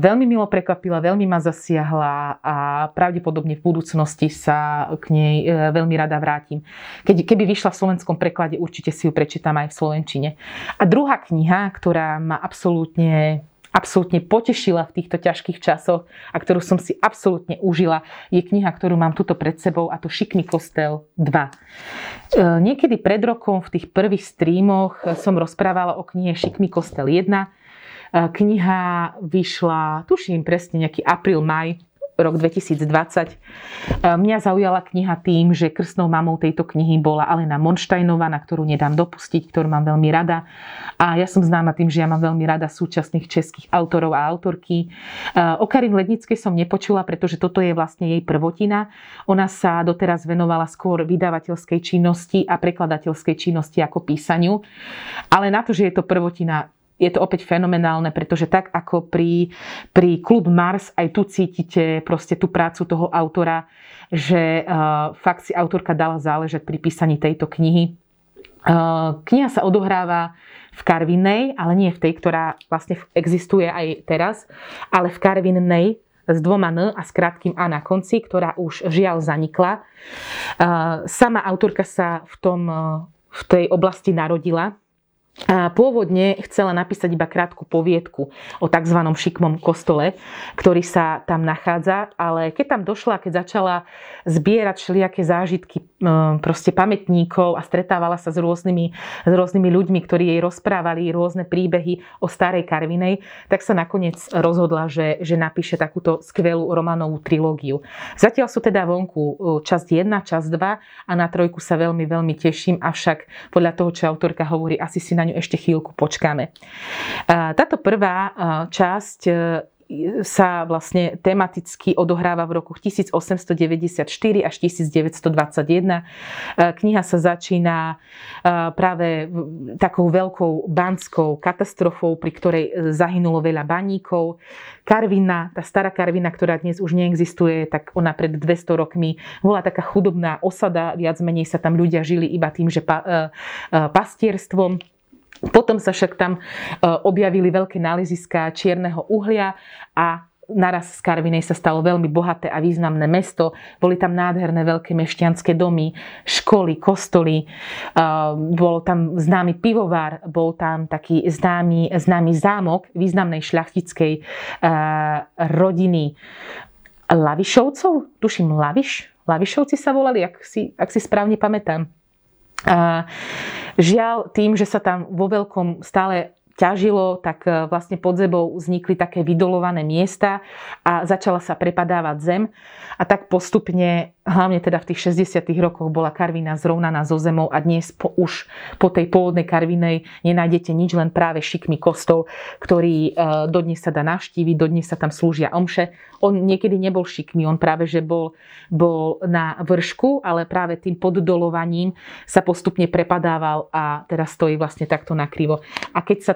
veľmi milo prekvapila, veľmi ma zasiahla a pravdepodobne v budúcnosti sa k nej e, veľmi rada vrátim. Keď, keby vyšla v slovenskom preklade, určite si ju prečítam aj v slovenčine. A druhá kniha, ktorá ma absolútne absolútne potešila v týchto ťažkých časoch a ktorú som si absolútne užila, je kniha, ktorú mám tuto pred sebou a to Šikný kostel 2. E, niekedy pred rokom v tých prvých streamoch som rozprávala o knihe Šikný kostel 1 Kniha vyšla, tuším presne, nejaký apríl, maj rok 2020. Mňa zaujala kniha tým, že krstnou mamou tejto knihy bola Alena Monštajnová, na ktorú nedám dopustiť, ktorú mám veľmi rada. A ja som známa tým, že ja mám veľmi rada súčasných českých autorov a autorky. O Karin Lednickej som nepočula, pretože toto je vlastne jej prvotina. Ona sa doteraz venovala skôr vydavateľskej činnosti a prekladateľskej činnosti ako písaniu. Ale na to, že je to prvotina, je to opäť fenomenálne, pretože tak ako pri, pri Klub Mars, aj tu cítite proste tú prácu toho autora, že uh, fakt si autorka dala záležať pri písaní tejto knihy. Uh, kniha sa odohráva v Karvinej, ale nie v tej, ktorá vlastne existuje aj teraz, ale v Karvinej s dvoma N a s krátkým A na konci, ktorá už žiaľ zanikla. Uh, sama autorka sa v, tom, v tej oblasti narodila, a pôvodne chcela napísať iba krátku poviedku o tzv. šikmom kostole, ktorý sa tam nachádza, ale keď tam došla, keď začala zbierať všelijaké zážitky proste pamätníkov a stretávala sa s rôznymi, s rôznymi ľuďmi, ktorí jej rozprávali rôzne príbehy o starej Karvinej, tak sa nakoniec rozhodla, že, že napíše takúto skvelú romanovú trilógiu. Zatiaľ sú teda vonku časť 1, časť 2 a na trojku sa veľmi, veľmi teším, avšak podľa toho, čo autorka hovorí, asi si na ňu ešte chvíľku počkáme. Táto prvá časť sa vlastne tematicky odohráva v rokoch 1894 až 1921. Kniha sa začína práve takou veľkou banskou katastrofou, pri ktorej e, zahynulo veľa baníkov. Karvina, tá stará Karvina, ktorá dnes už neexistuje, tak ona pred 200 rokmi bola taká chudobná osada, viac menej sa tam ľudia žili iba tým, že pa, e, e, pastierstvom potom sa však tam e, objavili veľké náleziská čierneho uhlia a naraz z Karvinej sa stalo veľmi bohaté a významné mesto. Boli tam nádherné veľké mešťanské domy, školy, kostoly, e, bol tam známy pivovar, bol tam taký známy, známy zámok významnej šľachtickej e, rodiny Lavišovcov, tuším Laviš, Lavišovci sa volali, ak si, ak si správne pamätám. Žiaľ, tým, že sa tam vo veľkom stále ťažilo, tak e, vlastne pod zebou vznikli také vydolované miesta a začala sa prepadávať zem. A tak postupne hlavne teda v tých 60 rokoch bola karvina zrovnaná zo zemou a dnes po, už po tej pôvodnej karvinej nenájdete nič, len práve šikmy kostov, ktorý uh, dodnes sa dá navštíviť, dodnes sa tam slúžia omše. On niekedy nebol šikmý, on práve že bol, bol na vršku, ale práve tým poddolovaním sa postupne prepadával a teraz stojí vlastne takto nakrivo. A keď sa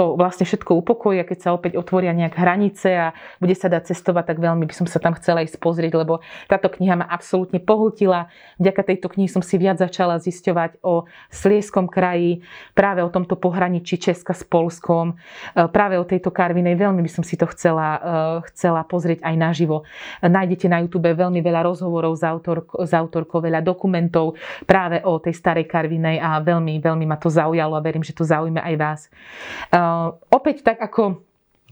to vlastne všetko upokojí a keď sa opäť otvoria nejak hranice a bude sa dať cestovať, tak veľmi by som sa tam chcela ísť pozrieť, lebo táto kniha ma absolútne pohltila. Vďaka tejto knihy som si viac začala zisťovať o Slieskom kraji, práve o tomto pohraničí Česka s Polskom, e, práve o tejto Karvinej. Veľmi by som si to chcela, e, chcela pozrieť aj naživo. Nájdete na YouTube veľmi veľa rozhovorov s, autor, s autorkou, veľa dokumentov práve o tej starej Karvinej a veľmi, veľmi ma to zaujalo a verím, že to zaujme aj vás. Uh, opäť tak ako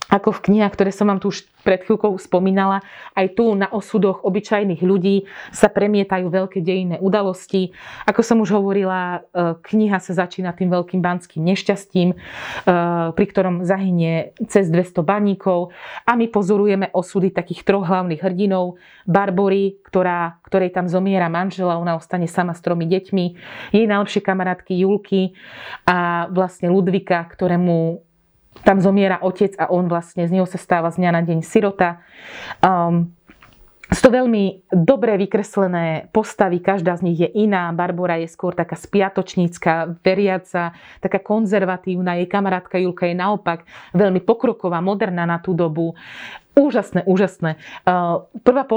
ako v knihách, ktoré som vám tu už pred chvíľkou spomínala, aj tu na osudoch obyčajných ľudí sa premietajú veľké dejinné udalosti. Ako som už hovorila, uh, kniha sa začína tým veľkým banským nešťastím, uh, pri ktorom zahynie cez 200 baníkov a my pozorujeme osudy takých troch hlavných hrdinov. Barbory, ktorá, ktorej tam zomiera manžela, ona ostane sama s tromi deťmi, jej najlepšie kamarátky Julky a vlastne Ludvika, ktorému tam zomiera otec a on vlastne z neho sa stáva z dňa na deň sirota. Um, sú to veľmi dobre vykreslené postavy, každá z nich je iná. Barbara je skôr taká spiatočnícka, veriaca, taká konzervatívna. Jej kamarátka Julka je naopak veľmi pokroková, moderná na tú dobu. Úžasné, úžasné. Uh, prvá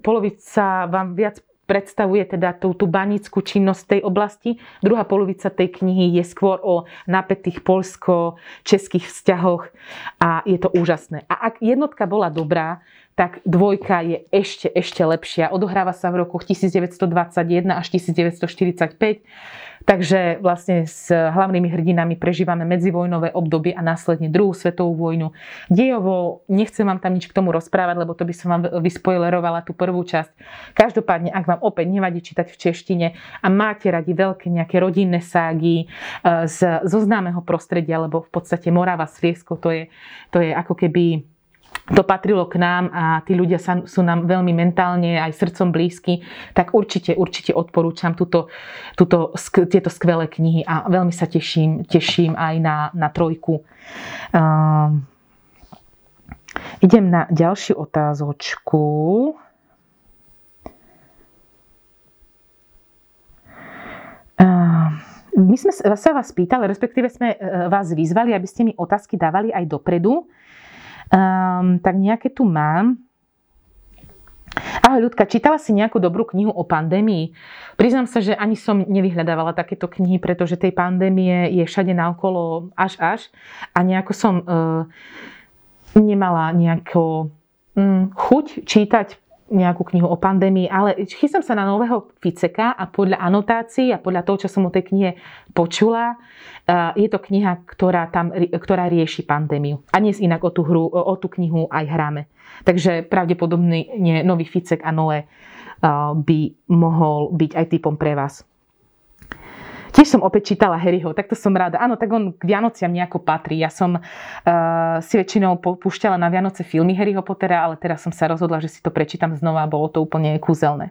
polovica vám viac predstavuje teda tú, tú banickú činnosť tej oblasti. Druhá polovica tej knihy je skôr o napätých polsko-českých vzťahoch a je to úžasné. A ak jednotka bola dobrá, tak dvojka je ešte, ešte lepšia. Odohráva sa v rokoch 1921 až 1945 Takže vlastne s hlavnými hrdinami prežívame medzivojnové obdobie a následne druhú svetovú vojnu. Dejovo nechcem vám tam nič k tomu rozprávať, lebo to by som vám vyspoilerovala tú prvú časť. Každopádne, ak vám opäť nevadí čítať v češtine a máte radi veľké nejaké rodinné ságy e, z, zo známeho prostredia, lebo v podstate Morava Sliesko to je, to je ako keby to patrilo k nám a tí ľudia sa, sú nám veľmi mentálne aj srdcom blízky, tak určite, určite odporúčam túto, túto, tieto skvelé knihy a veľmi sa teším, teším aj na, na trojku. Uh, idem na ďalšiu otázočku. Uh, my sme sa vás pýtali, respektíve sme e, vás vyzvali, aby ste mi otázky dávali aj dopredu. Um, tak nejaké tu mám. Ahoj ľudka, čítala si nejakú dobrú knihu o pandémii? Priznám sa, že ani som nevyhľadávala takéto knihy, pretože tej pandémie je všade naokolo až až a nejako som uh, nemala nejako um, chuť čítať nejakú knihu o pandémii, ale chystám sa na nového Ficeka a podľa anotácií a podľa toho, čo som o tej knihe počula, je to kniha, ktorá, tam, ktorá rieši pandémiu. A dnes inak o tú, hru, o tú knihu aj hráme. Takže pravdepodobne nový Ficek a Noé by mohol byť aj typom pre vás. Tiež som opäť čítala Harryho, tak to som rada. Áno, tak on k Vianociam nejako patrí. Ja som uh, si väčšinou púšťala na Vianoce filmy Harryho Pottera, ale teraz som sa rozhodla, že si to prečítam znova a bolo to úplne kúzelné.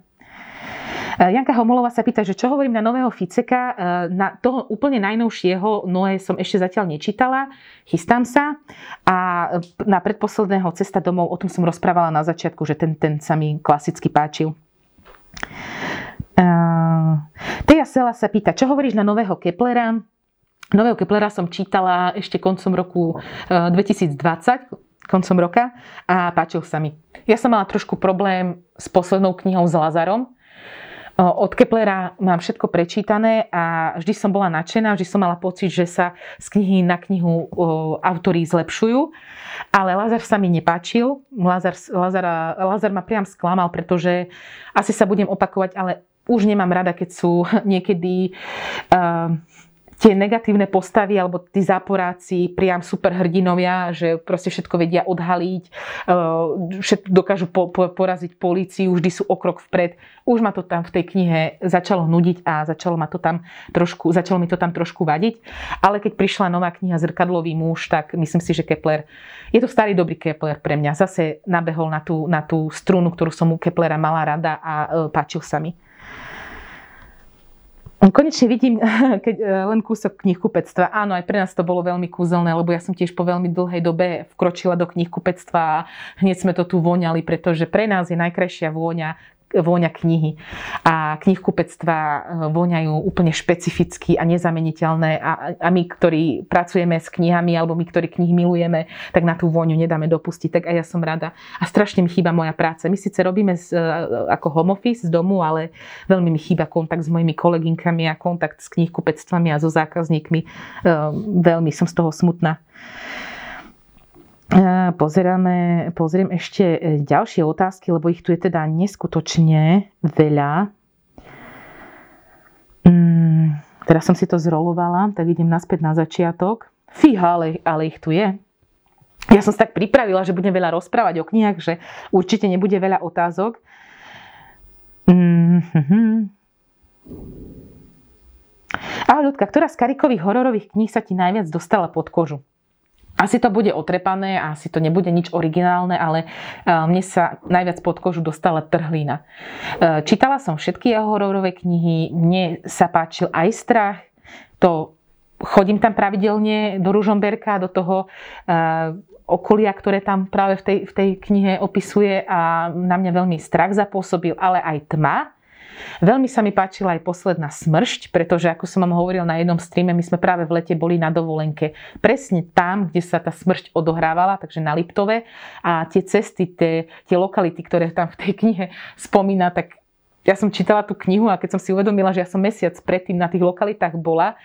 Eh, Janka Homolová sa pýta, že čo hovorím na nového Ficeka. Eh, na toho úplne najnovšieho Noé som ešte zatiaľ nečítala. Chystám sa. A na predposledného Cesta domov, o tom som rozprávala na začiatku, že ten, ten sa mi klasicky páčil. Uh, Teja Sela sa pýta, čo hovoríš na nového Keplera? Nového Keplera som čítala ešte koncom roku uh, 2020, koncom roka a páčil sa mi. Ja som mala trošku problém s poslednou knihou s Lazarom. Uh, od Keplera mám všetko prečítané a vždy som bola nadšená, vždy som mala pocit, že sa z knihy na knihu autori zlepšujú. Ale Lazar sa mi nepáčil. Lazar, Lazar, Lazar ma priam sklamal, pretože asi sa budem opakovať, ale už nemám rada, keď sú niekedy uh, tie negatívne postavy alebo tí záporáci, priam superhrdinovia, že proste všetko vedia odhaliť, všetko dokážu po, po, poraziť políciu, vždy sú o krok vpred. Už ma to tam v tej knihe začalo nudiť a začalo, ma to tam trošku, začalo mi to tam trošku vadiť. Ale keď prišla nová kniha Zrkadlový muž, tak myslím si, že Kepler, je to starý dobrý Kepler pre mňa. Zase nabehol na tú, na tú strunu, ktorú som u Keplera mala rada a e, páčil sa mi. Konečne vidím keď, e, len kúsok knihkupectva. Áno, aj pre nás to bolo veľmi kúzelné, lebo ja som tiež po veľmi dlhej dobe vkročila do knihkupectva a hneď sme to tu voňali, pretože pre nás je najkrajšia vôňa vôňa knihy. A knihkupectva e, voňajú úplne špecificky a nezameniteľné a, a my, ktorí pracujeme s knihami alebo my, ktorí knihy milujeme, tak na tú vôňu nedáme dopustiť. Tak aj ja som rada. A strašne mi chýba moja práca. My síce robíme z, e, ako home office z domu, ale veľmi mi chýba kontakt s mojimi koleginkami a kontakt s knihkupectvami a so zákazníkmi. E, veľmi som z toho smutná. Pozeráme, pozriem ešte e, ďalšie otázky, lebo ich tu je teda neskutočne veľa. Mm, teraz som si to zrolovala, tak idem naspäť na začiatok. Fíha, ale, ale ich tu je. Ja som sa tak pripravila, že budem veľa rozprávať o knihách, že určite nebude veľa otázok. Mm-hmm. Ahoj ľudka, ktorá z Karikových hororových kníh sa ti najviac dostala pod kožu? Asi to bude otrepané, asi to nebude nič originálne, ale e, mne sa najviac pod kožu dostala trhlina. E, čítala som všetky jeho hororové knihy, mne sa páčil aj strach, to chodím tam pravidelne do Ružomberka, do toho e, okolia, ktoré tam práve v tej, v tej knihe opisuje a na mňa veľmi strach zapôsobil, ale aj tma, Veľmi sa mi páčila aj posledná smršť, pretože ako som vám hovoril na jednom streame, my sme práve v lete boli na dovolenke presne tam, kde sa tá smršť odohrávala, takže na Liptove. A tie cesty, tie, tie lokality, ktoré tam v tej knihe spomína, tak ja som čítala tú knihu a keď som si uvedomila, že ja som mesiac predtým na tých lokalitách bola,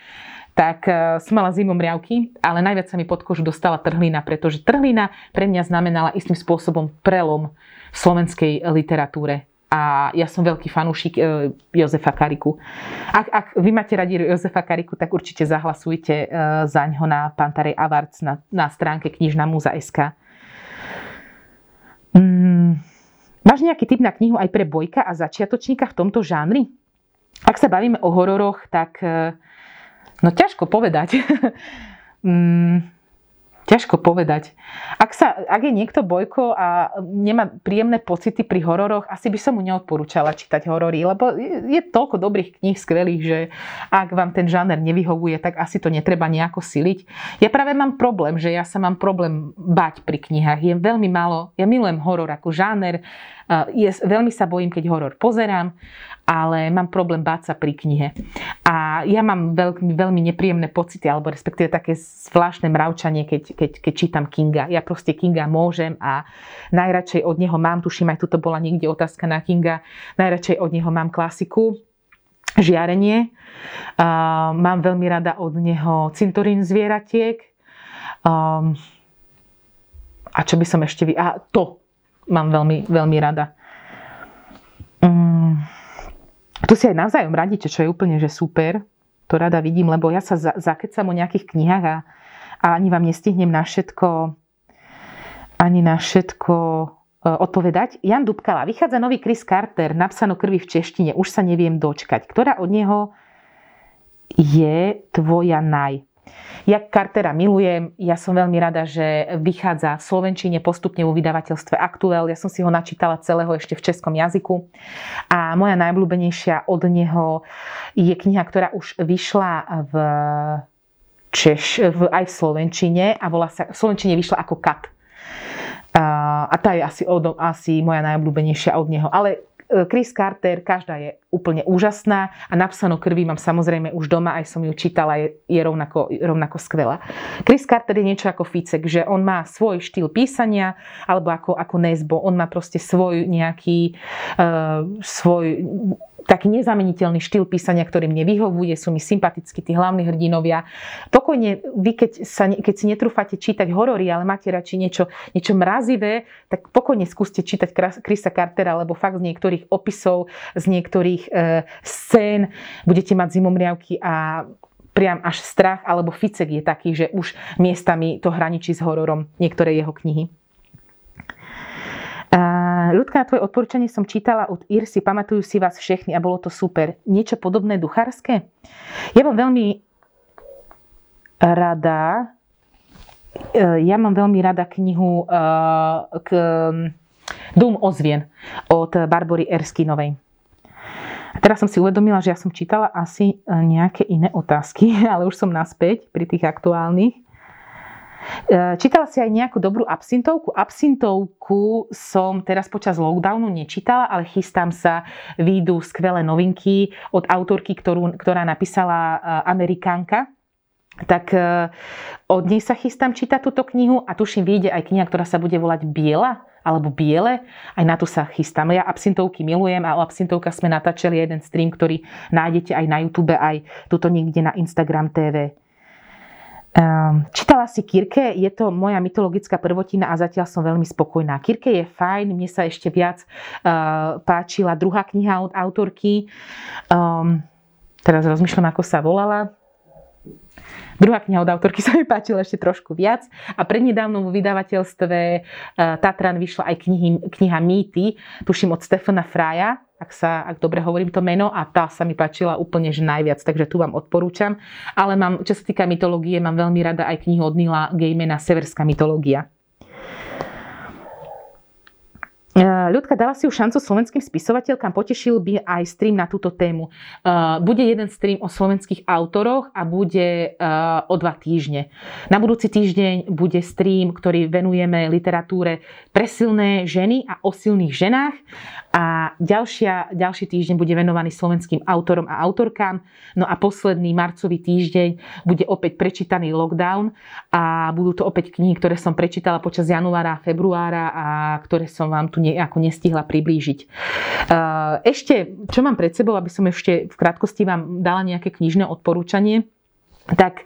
tak e, som mala zimom riavky, ale najviac sa mi pod kožu dostala trhlina, pretože trhlina pre mňa znamenala istým spôsobom prelom v slovenskej literatúre a ja som veľký fanúšik e, Jozefa Kariku. Ak, ak vy máte radi Jozefa Kariku, tak určite zahlasujte e, za ňo na Pantarej Avarc na, na stránke knižná múza.sk. Mm, máš nejaký tip na knihu aj pre bojka a začiatočníka v tomto žánri? Ak sa bavíme o hororoch, tak e, no ťažko povedať. mm, Ťažko povedať. Ak, sa, ak je niekto bojko a nemá príjemné pocity pri hororoch, asi by som mu neodporúčala čítať horory, lebo je, toľko dobrých kníh skvelých, že ak vám ten žáner nevyhovuje, tak asi to netreba nejako siliť. Ja práve mám problém, že ja sa mám problém bať pri knihách. Je veľmi málo, ja milujem horor ako žáner, je, veľmi sa bojím, keď horor pozerám, ale mám problém báť sa pri knihe. A ja mám veľmi, veľmi nepríjemné pocity, alebo respektíve také zvláštne mravčanie, keď, keď, keď čítam Kinga. Ja proste Kinga môžem a najradšej od neho mám, tuším, aj tuto bola niekde otázka na Kinga, najradšej od neho mám klasiku, žiarenie. Uh, mám veľmi rada od neho cintorín zvieratiek. Um, a čo by som ešte... Vy... A to mám veľmi, veľmi rada. Um, tu si aj navzájom radíte, čo je úplne že super. To rada vidím, lebo ja sa za, zakecam o nejakých knihách a, a ani vám nestihnem na všetko ani na všetko e, odpovedať. Jan Dubkala, vychádza nový Chris Carter, napsano krvi v češtine, už sa neviem dočkať. Ktorá od neho je tvoja naj? Ja Cartera milujem, ja som veľmi rada, že vychádza v Slovenčine postupne vo vydavateľstve Aktuel. Ja som si ho načítala celého ešte v českom jazyku. A moja najobľúbenejšia od neho je kniha, ktorá už vyšla v Češ, v, aj v Slovenčine a volá sa, v Slovenčine vyšla ako Kat. A, a tá je asi, od, asi moja najobľúbenejšia od neho. Ale Chris Carter, každá je úplne úžasná a napsanú krvi mám samozrejme už doma, aj som ju čítala, je, je rovnako, rovnako skvelá. Chris Carter je niečo ako Ficek, že on má svoj štýl písania, alebo ako, ako Nesbo, on má proste svoj nejaký, uh, svoj taký nezameniteľný štýl písania, ktorý mne vyhovuje, sú mi sympatickí tí hlavní hrdinovia. Pokojne vy, keď, sa, keď si netrúfate čítať horory, ale máte radšej niečo, niečo mrazivé, tak pokojne skúste čítať Krisa Cartera, lebo fakt z niektorých opisov, z niektorých e, scén budete mať zimomriavky a priam až strach, alebo Ficek je taký, že už miestami to hraničí s hororom niektoré jeho knihy. Ľudka, tvoje odporúčanie som čítala od Irsy, pamatujú si vás všechny a bolo to super. Niečo podobné duchárske? Ja mám veľmi rada, e, ja mám veľmi rada knihu e, k Dům ozvien od Barbory Erskinovej. Teraz som si uvedomila, že ja som čítala asi e, nejaké iné otázky, ale už som naspäť pri tých aktuálnych. E, čítala si aj nejakú dobrú absintovku? Absintovku som teraz počas lockdownu nečítala, ale chystám sa, výjdu skvelé novinky od autorky, ktorú, ktorá napísala e, Amerikánka, tak e, od nej sa chystám čítať túto knihu a tuším, vyjde aj kniha, ktorá sa bude volať Biela alebo Biele. Aj na to sa chystám. Ja absintovky milujem a o absintovkách sme natáčali jeden stream, ktorý nájdete aj na YouTube, aj tuto niekde na Instagram TV. Ehm, čítala si Kirke, je to moja mytologická prvotina a zatiaľ som veľmi spokojná. Kirke je fajn, mne sa ešte viac uh, páčila druhá kniha od autorky. Um, teraz rozmýšľam, ako sa volala. Druhá kniha od autorky sa mi páčila ešte trošku viac a prednedávnom vo vydavateľstve uh, Tatran vyšla aj knihy, kniha Mýty, tuším od Stefana Fraja ak, sa, ak dobre hovorím to meno, a tá sa mi páčila úplne že najviac, takže tu vám odporúčam. Ale mám, čo sa týka mytológie, mám veľmi rada aj knihu od Nila Gaimena Severská mytológia. Ľudka, dala si už šancu slovenským spisovateľkám, potešil by aj stream na túto tému. Bude jeden stream o slovenských autoroch a bude o dva týždne. Na budúci týždeň bude stream, ktorý venujeme literatúre pre silné ženy a o silných ženách a ďalšia, ďalší týždeň bude venovaný slovenským autorom a autorkám. No a posledný marcový týždeň bude opäť prečítaný lockdown a budú to opäť knihy, ktoré som prečítala počas januára a februára a ktoré som vám tu nejako nestihla priblížiť. Ešte, čo mám pred sebou, aby som ešte v krátkosti vám dala nejaké knižné odporúčanie, tak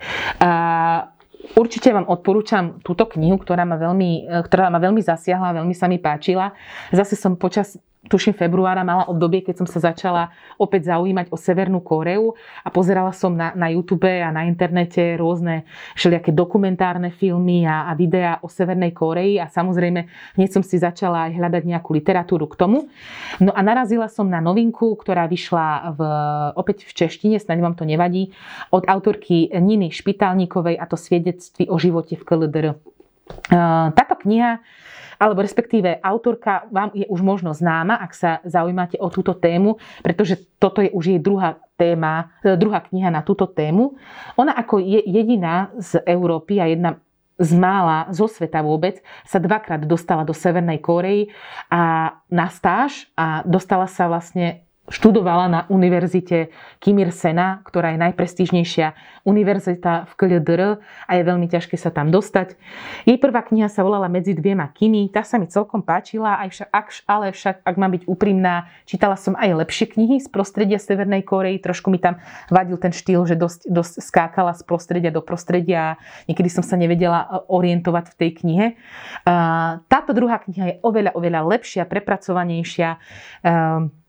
Určite vám odporúčam túto knihu, ktorá ma veľmi, ktorá ma veľmi zasiahla, veľmi sa mi páčila. Zase som počas tuším februára mala obdobie, keď som sa začala opäť zaujímať o Severnú Koreu a pozerala som na, na YouTube a na internete rôzne všelijaké dokumentárne filmy a, a videá o Severnej Koreji a samozrejme hneď som si začala aj hľadať nejakú literatúru k tomu. No a narazila som na novinku, ktorá vyšla v, opäť v češtine, snáď vám to nevadí, od autorky Niny Špitálnikovej a to svedectví o živote v KLDR. Táto kniha alebo respektíve autorka vám je už možno známa, ak sa zaujímate o túto tému, pretože toto je už jej druhá téma, e, druhá kniha na túto tému. Ona ako je jediná z Európy a jedna z mála zo sveta vôbec sa dvakrát dostala do Severnej Korei a na stáž a dostala sa vlastne študovala na univerzite Kim Il-sena, ktorá je najprestížnejšia univerzita v KLDR a je veľmi ťažké sa tam dostať. Jej prvá kniha sa volala Medzi dviema Kimi, tá sa mi celkom páčila, aj však, ak, ale však, ak mám byť úprimná, čítala som aj lepšie knihy z prostredia Severnej Korei, trošku mi tam vadil ten štýl, že dosť, dosť skákala z prostredia do prostredia a niekedy som sa nevedela e, orientovať v tej knihe. Táto druhá kniha je oveľa, oveľa lepšia, prepracovanejšia ehm,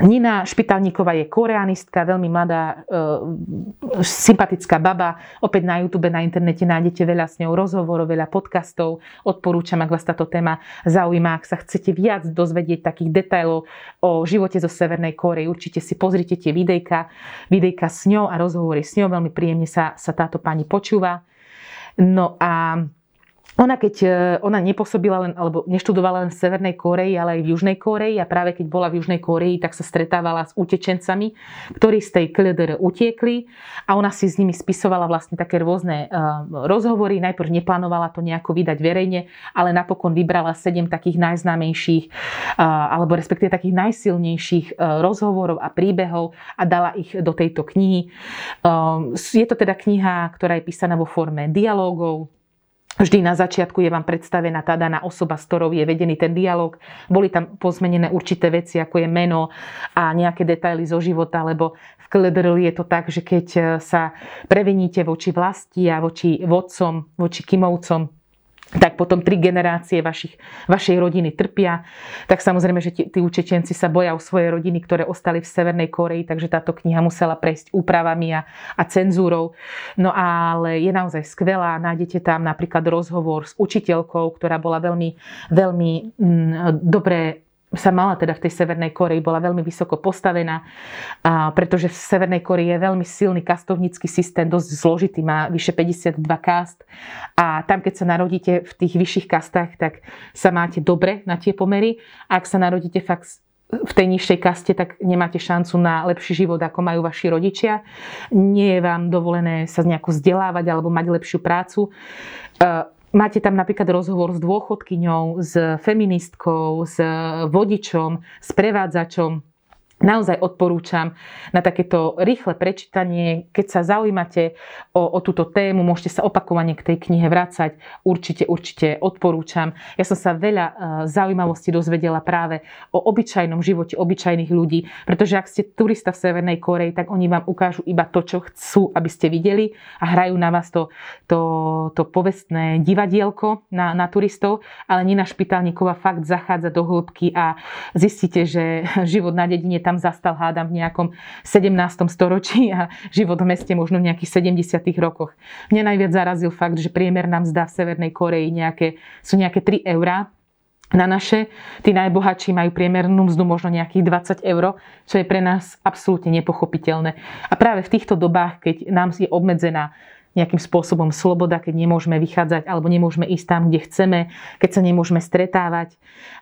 Nina Špitalníková je koreanistka, veľmi mladá, e, sympatická baba. Opäť na YouTube, na internete nájdete veľa s ňou rozhovorov, veľa podcastov. Odporúčam, ak vás táto téma zaujíma, ak sa chcete viac dozvedieť takých detailov o živote zo Severnej Kórey, určite si pozrite tie videjka, videjka s ňou a rozhovory s ňou. Veľmi príjemne sa, sa táto pani počúva. No a ona keď e, ona nepôsobila len, alebo neštudovala len v Severnej Koreji, ale aj v Južnej Koreji a práve keď bola v Južnej Koreji, tak sa stretávala s utečencami, ktorí z tej KLDR utiekli a ona si s nimi spisovala vlastne také rôzne uh, rozhovory. Najprv neplánovala to nejako vydať verejne, ale napokon vybrala sedem takých najznámejších uh, alebo respektíve takých najsilnejších rozhovorov a príbehov a dala ich do tejto knihy. Je to teda kniha, ktorá je písaná vo forme dialógov, Vždy na začiatku je vám predstavená tá daná osoba, s ktorou je vedený ten dialog. Boli tam pozmenené určité veci, ako je meno a nejaké detaily zo života, lebo v Kledrl je to tak, že keď sa previníte voči vlasti a voči vodcom, voči Kimovcom, tak potom tri generácie vašich, vašej rodiny trpia. Tak samozrejme, že tí, tí učečenci sa boja o svoje rodiny, ktoré ostali v Severnej Koreji, takže táto kniha musela prejsť úpravami a, a cenzúrou. No ale je naozaj skvelá. Nájdete tam napríklad rozhovor s učiteľkou, ktorá bola veľmi, veľmi mm, dobre sa mala teda v tej Severnej Koreji, bola veľmi vysoko postavená, a pretože v Severnej Koreji je veľmi silný kastovnícky systém, dosť zložitý, má vyše 52 kast a tam, keď sa narodíte v tých vyšších kastách, tak sa máte dobre na tie pomery. Ak sa narodíte fakt v tej nižšej kaste, tak nemáte šancu na lepší život, ako majú vaši rodičia. Nie je vám dovolené sa nejako vzdelávať alebo mať lepšiu prácu Máte tam napríklad rozhovor s dôchodkyňou, s feministkou, s vodičom, s prevádzačom naozaj odporúčam na takéto rýchle prečítanie. Keď sa zaujímate o, o túto tému, môžete sa opakovane k tej knihe vrácať. Určite, určite odporúčam. Ja som sa veľa uh, zaujímavostí dozvedela práve o obyčajnom živote obyčajných ľudí, pretože ak ste turista v Severnej Koreji, tak oni vám ukážu iba to, čo chcú, aby ste videli a hrajú na vás to, to, to povestné divadielko na, na turistov, ale Nina Špitálniková fakt zachádza do hĺbky a zistíte, že život na dedine tam tam zastal, hádam, v nejakom 17. storočí a život v meste možno v nejakých 70. rokoch. Mňa najviac zarazil fakt, že priemerná mzda v Severnej Koreji nejaké, sú nejaké 3 eurá na naše. Tí najbohatší majú priemernú mzdu možno nejakých 20 eur, čo je pre nás absolútne nepochopiteľné. A práve v týchto dobách, keď nám je obmedzená nejakým spôsobom sloboda, keď nemôžeme vychádzať alebo nemôžeme ísť tam, kde chceme, keď sa nemôžeme stretávať. E,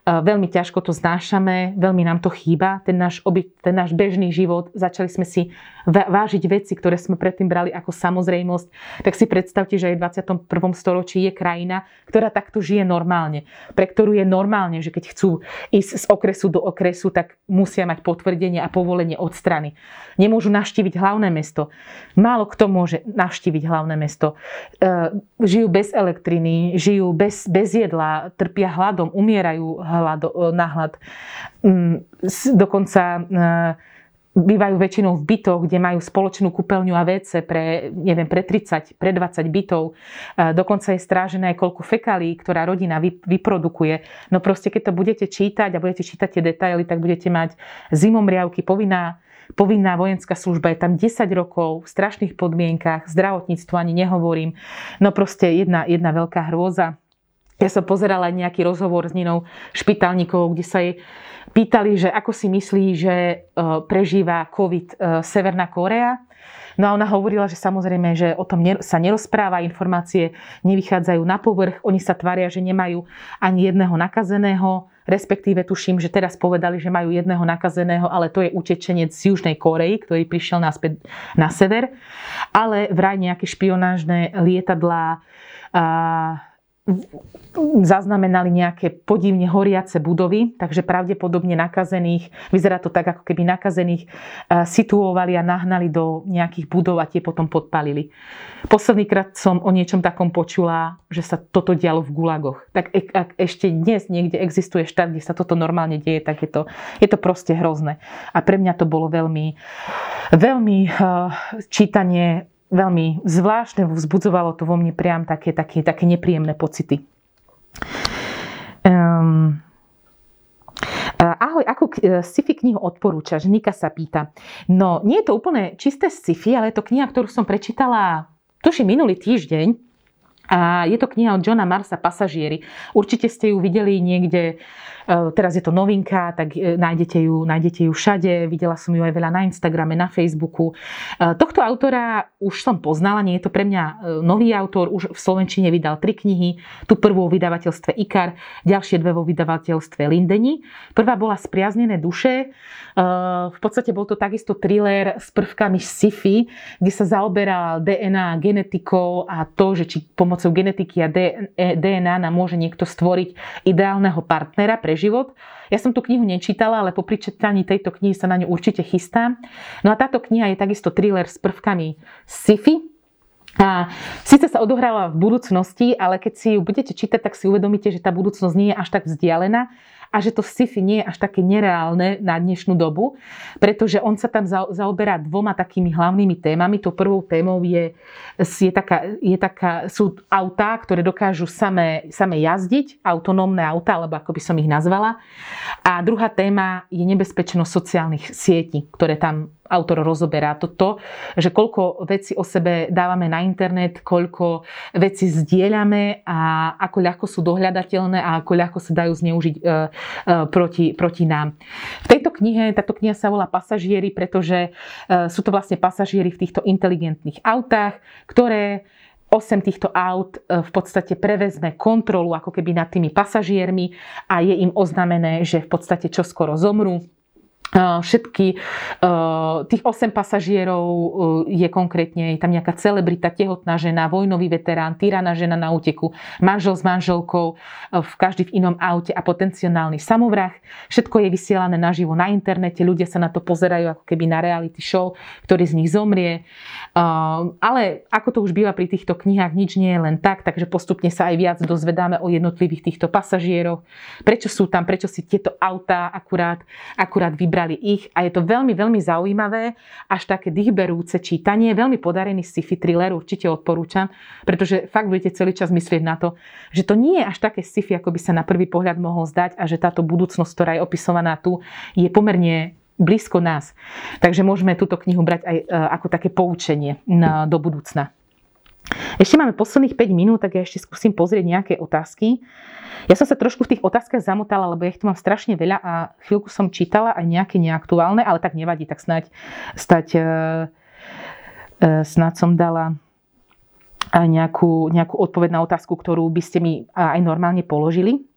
veľmi ťažko to znášame, veľmi nám to chýba, ten náš, oby, ten náš bežný život. Začali sme si vážiť veci, ktoré sme predtým brali ako samozrejmosť. Tak si predstavte, že aj v 21. storočí je krajina, ktorá takto žije normálne. Pre ktorú je normálne, že keď chcú ísť z okresu do okresu, tak musia mať potvrdenie a povolenie od strany. Nemôžu navštíviť hlavné mesto. Málo kto môže navštíviť hlavné hlavné mesto. E, žijú bez elektriny, žijú bez, bez jedla, trpia hladom, umierajú hlado, e, na hlad. Mm, dokonca e, bývajú väčšinou v bytoch, kde majú spoločnú kúpeľňu a WC pre, neviem, pre 30, pre 20 bytov. Dokonca je strážené aj koľko fekalí, ktorá rodina vyprodukuje. No proste, keď to budete čítať a budete čítať tie detaily, tak budete mať zimomriavky, povinná povinná vojenská služba je tam 10 rokov v strašných podmienkach, zdravotníctvo ani nehovorím. No proste jedna, jedna veľká hrôza. Ja som pozerala aj nejaký rozhovor s Ninou Špitálnikovou, kde sa jej pýtali, že ako si myslí, že e, prežíva COVID e, Severná Korea. No a ona hovorila, že samozrejme, že o tom sa nerozpráva, informácie nevychádzajú na povrch, oni sa tvária, že nemajú ani jedného nakazeného, respektíve tuším, že teraz povedali, že majú jedného nakazeného, ale to je utečenec z Južnej Korei, ktorý prišiel naspäť na sever. Ale vraj nejaké špionážne lietadlá zaznamenali nejaké podivne horiace budovy, takže pravdepodobne nakazených, vyzerá to tak, ako keby nakazených situovali a nahnali do nejakých budov a tie potom podpalili. Posledný krát som o niečom takom počula, že sa toto dialo v gulagoch. Tak e, ak ešte dnes niekde existuje štát, kde sa toto normálne deje, tak je to, je to proste hrozné. A pre mňa to bolo veľmi, veľmi čítanie veľmi zvláštne, vzbudzovalo to vo mne priam také, také, také nepríjemné pocity. Um, Ahoj, akú sci-fi knihu odporúčaš? Nika sa pýta. No, nie je to úplne čisté sci-fi, ale je to kniha, ktorú som prečítala, tuším, minulý týždeň. A je to kniha od Johna Marsa Pasažieri. Určite ste ju videli niekde, e, teraz je to novinka, tak e, nájdete ju, nájdete ju všade. Videla som ju aj veľa na Instagrame, na Facebooku. E, tohto autora už som poznala, nie je to pre mňa nový autor, už v Slovenčine vydal tri knihy. Tu prvú v vydavateľstve IKAR, ďalšie dve vo vydavateľstve Lindeni. Prvá bola Spriaznené duše. V podstate bol to takisto thriller s prvkami sci-fi, kde sa zaoberal DNA, genetikou a to, že či pomoc pomocou genetiky a DNA nám môže niekto stvoriť ideálneho partnera pre život. Ja som tú knihu nečítala, ale po pričetaní tejto knihy sa na ňu určite chystám. No a táto kniha je takisto thriller s prvkami sci-fi, a síce sa odohrala v budúcnosti, ale keď si ju budete čítať, tak si uvedomíte, že tá budúcnosť nie je až tak vzdialená a že to sci-fi nie je až také nereálne na dnešnú dobu, pretože on sa tam zaoberá dvoma takými hlavnými témami. To prvou témou je, je, taká, je taká, sú autá, ktoré dokážu samé, samé jazdiť, autonómne autá, alebo ako by som ich nazvala. A druhá téma je nebezpečnosť sociálnych sietí, ktoré tam autor rozoberá to, to, že koľko vecí o sebe dávame na internet, koľko vecí zdieľame a ako ľahko sú dohľadateľné a ako ľahko sa dajú zneužiť e, e, proti, proti nám. V tejto knihe, táto kniha sa volá Pasažieri, pretože e, sú to vlastne pasažieri v týchto inteligentných autách, ktoré 8 týchto aut e, v podstate prevezme kontrolu ako keby nad tými pasažiermi a je im oznamené, že v podstate čoskoro zomrú Všetky tých 8 pasažierov je konkrétne, je tam nejaká celebrita, tehotná žena, vojnový veterán, tyraná žena na úteku, manžel s manželkou, v každý v inom aute a potenciálny samovrah. Všetko je vysielané naživo na internete, ľudia sa na to pozerajú ako keby na reality show, ktorý z nich zomrie. Ale ako to už býva pri týchto knihách, nič nie je len tak, takže postupne sa aj viac dozvedáme o jednotlivých týchto pasažieroch, prečo sú tam, prečo si tieto autá akurát, akurát vybrali vybrali ich a je to veľmi, veľmi zaujímavé, až také dýchberúce čítanie, veľmi podarený sci-fi thriller, určite odporúčam, pretože fakt budete celý čas myslieť na to, že to nie je až také sci-fi, ako by sa na prvý pohľad mohol zdať a že táto budúcnosť, ktorá je opisovaná tu, je pomerne blízko nás. Takže môžeme túto knihu brať aj e, ako také poučenie do budúcna. Ešte máme posledných 5 minút, tak ja ešte skúsim pozrieť nejaké otázky. Ja som sa trošku v tých otázkach zamotala, lebo ich tu mám strašne veľa a chvíľku som čítala aj nejaké neaktuálne, ale tak nevadí, tak snáď, stať, e, e, snáď som dala nejakú, nejakú odpoveď na otázku, ktorú by ste mi aj normálne položili.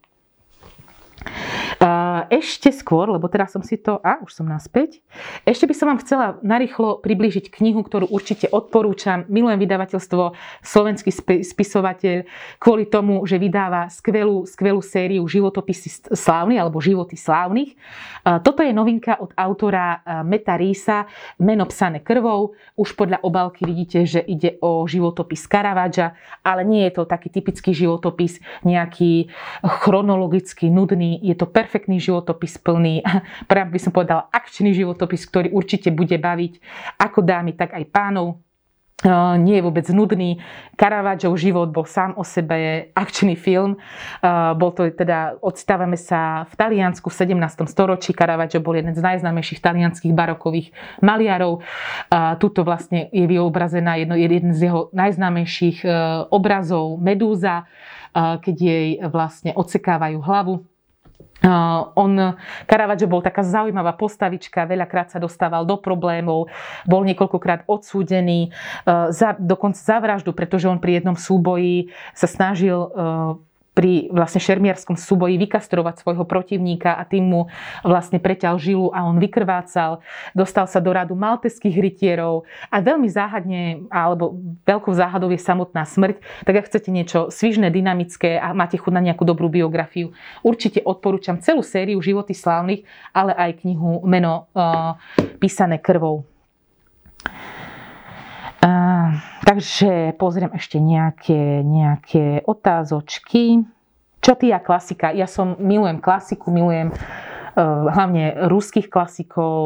Ešte skôr, lebo teraz som si to... A, už som naspäť. Ešte by som vám chcela narýchlo priblížiť knihu, ktorú určite odporúčam. Milujem vydavateľstvo Slovenský spisovateľ kvôli tomu, že vydáva skvelú, skvelú sériu životopisy slávnych alebo životy slávnych. Toto je novinka od autora Meta Rísa, meno psané krvou. Už podľa obálky vidíte, že ide o životopis Caravaggia, ale nie je to taký typický životopis, nejaký chronologicky nudný. Je to perfektný životopis plný, práve by som povedala, akčný životopis, ktorý určite bude baviť ako dámy, tak aj pánov nie je vôbec nudný. Caravaggio život bol sám o sebe akčný film. Bol to teda, odstávame sa v Taliansku v 17. storočí. Caravaggio bol jeden z najznámejších talianských barokových maliarov. Tuto vlastne je vyobrazená jedno, jeden z jeho najznámejších obrazov Medúza, keď jej vlastne odsekávajú hlavu on, Caravaggio bol taká zaujímavá postavička, veľakrát sa dostával do problémov, bol niekoľkokrát odsúdený, za, dokonca za vraždu, pretože on pri jednom súboji sa snažil pri vlastne šermiarskom súboji vykastrovať svojho protivníka a tým mu vlastne preťal žilu a on vykrvácal. Dostal sa do radu malteských rytierov a veľmi záhadne, alebo veľkou záhadou je samotná smrť. Tak ak chcete niečo svižné, dynamické a máte chuť na nejakú dobrú biografiu, určite odporúčam celú sériu Životy slávnych, ale aj knihu Meno uh, písané krvou. Uh, takže pozriem ešte nejaké, nejaké otázočky. Čo ty a klasika? Ja som, milujem klasiku, milujem Eh, hlavne ruských klasikov,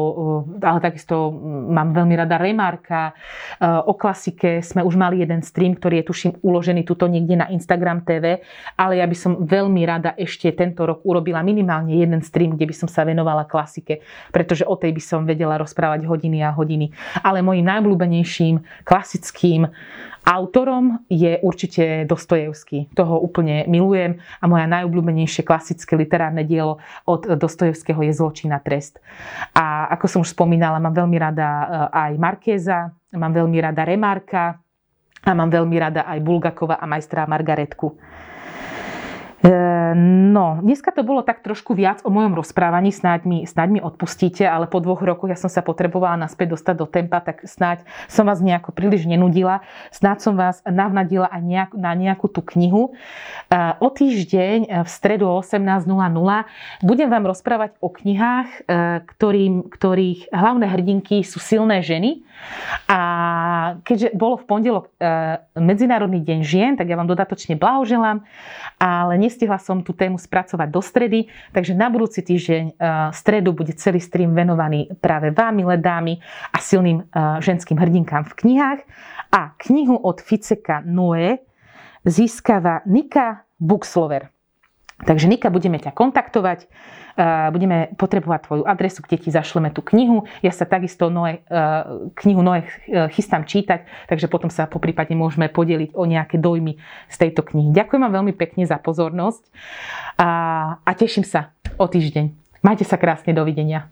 eh, ale takisto mám veľmi rada Remarka. Eh, o klasike sme už mali jeden stream, ktorý je tuším uložený tuto niekde na Instagram TV, ale ja by som veľmi rada ešte tento rok urobila minimálne jeden stream, kde by som sa venovala klasike, pretože o tej by som vedela rozprávať hodiny a hodiny. Ale mojím najobľúbenejším klasickým Autorom je určite Dostojevský. Toho úplne milujem a moja najobľúbenejšie klasické literárne dielo od Dostojevského je Zločin a trest. A ako som už spomínala, mám veľmi rada eh, aj Markéza, mám veľmi rada Remarka a mám veľmi rada aj Bulgakova a majstra Margaretku. E, no, dneska to bolo tak trošku viac o mojom rozprávaní, snáď mi, snáď mi odpustíte, ale po dvoch rokoch ja som sa potrebovala naspäť dostať do tempa, tak snáď som vás nejako príliš nenudila, snáď som vás navnadila aj nejak, na nejakú tú knihu. E, o týždeň e, v stredu o 18.00 budem vám rozprávať o knihách, ktorým, ktorých hlavné hrdinky sú silné ženy. A keďže bolo v pondelok Medzinárodný deň žien, tak ja vám dodatočne blahoželám, ale nestihla som tú tému spracovať do stredy, takže na budúci týždeň stredu bude celý stream venovaný práve vám, milé dámy, a silným ženským hrdinkám v knihách. A knihu od Ficeka Noé získava Nika Buxlover. Takže Nika, budeme ťa kontaktovať, budeme potrebovať tvoju adresu, kde ti zašleme tú knihu. Ja sa takisto Noe, knihu Noe chystám čítať, takže potom sa po prípade môžeme podeliť o nejaké dojmy z tejto knihy. Ďakujem vám veľmi pekne za pozornosť a, a teším sa o týždeň. Majte sa krásne, dovidenia.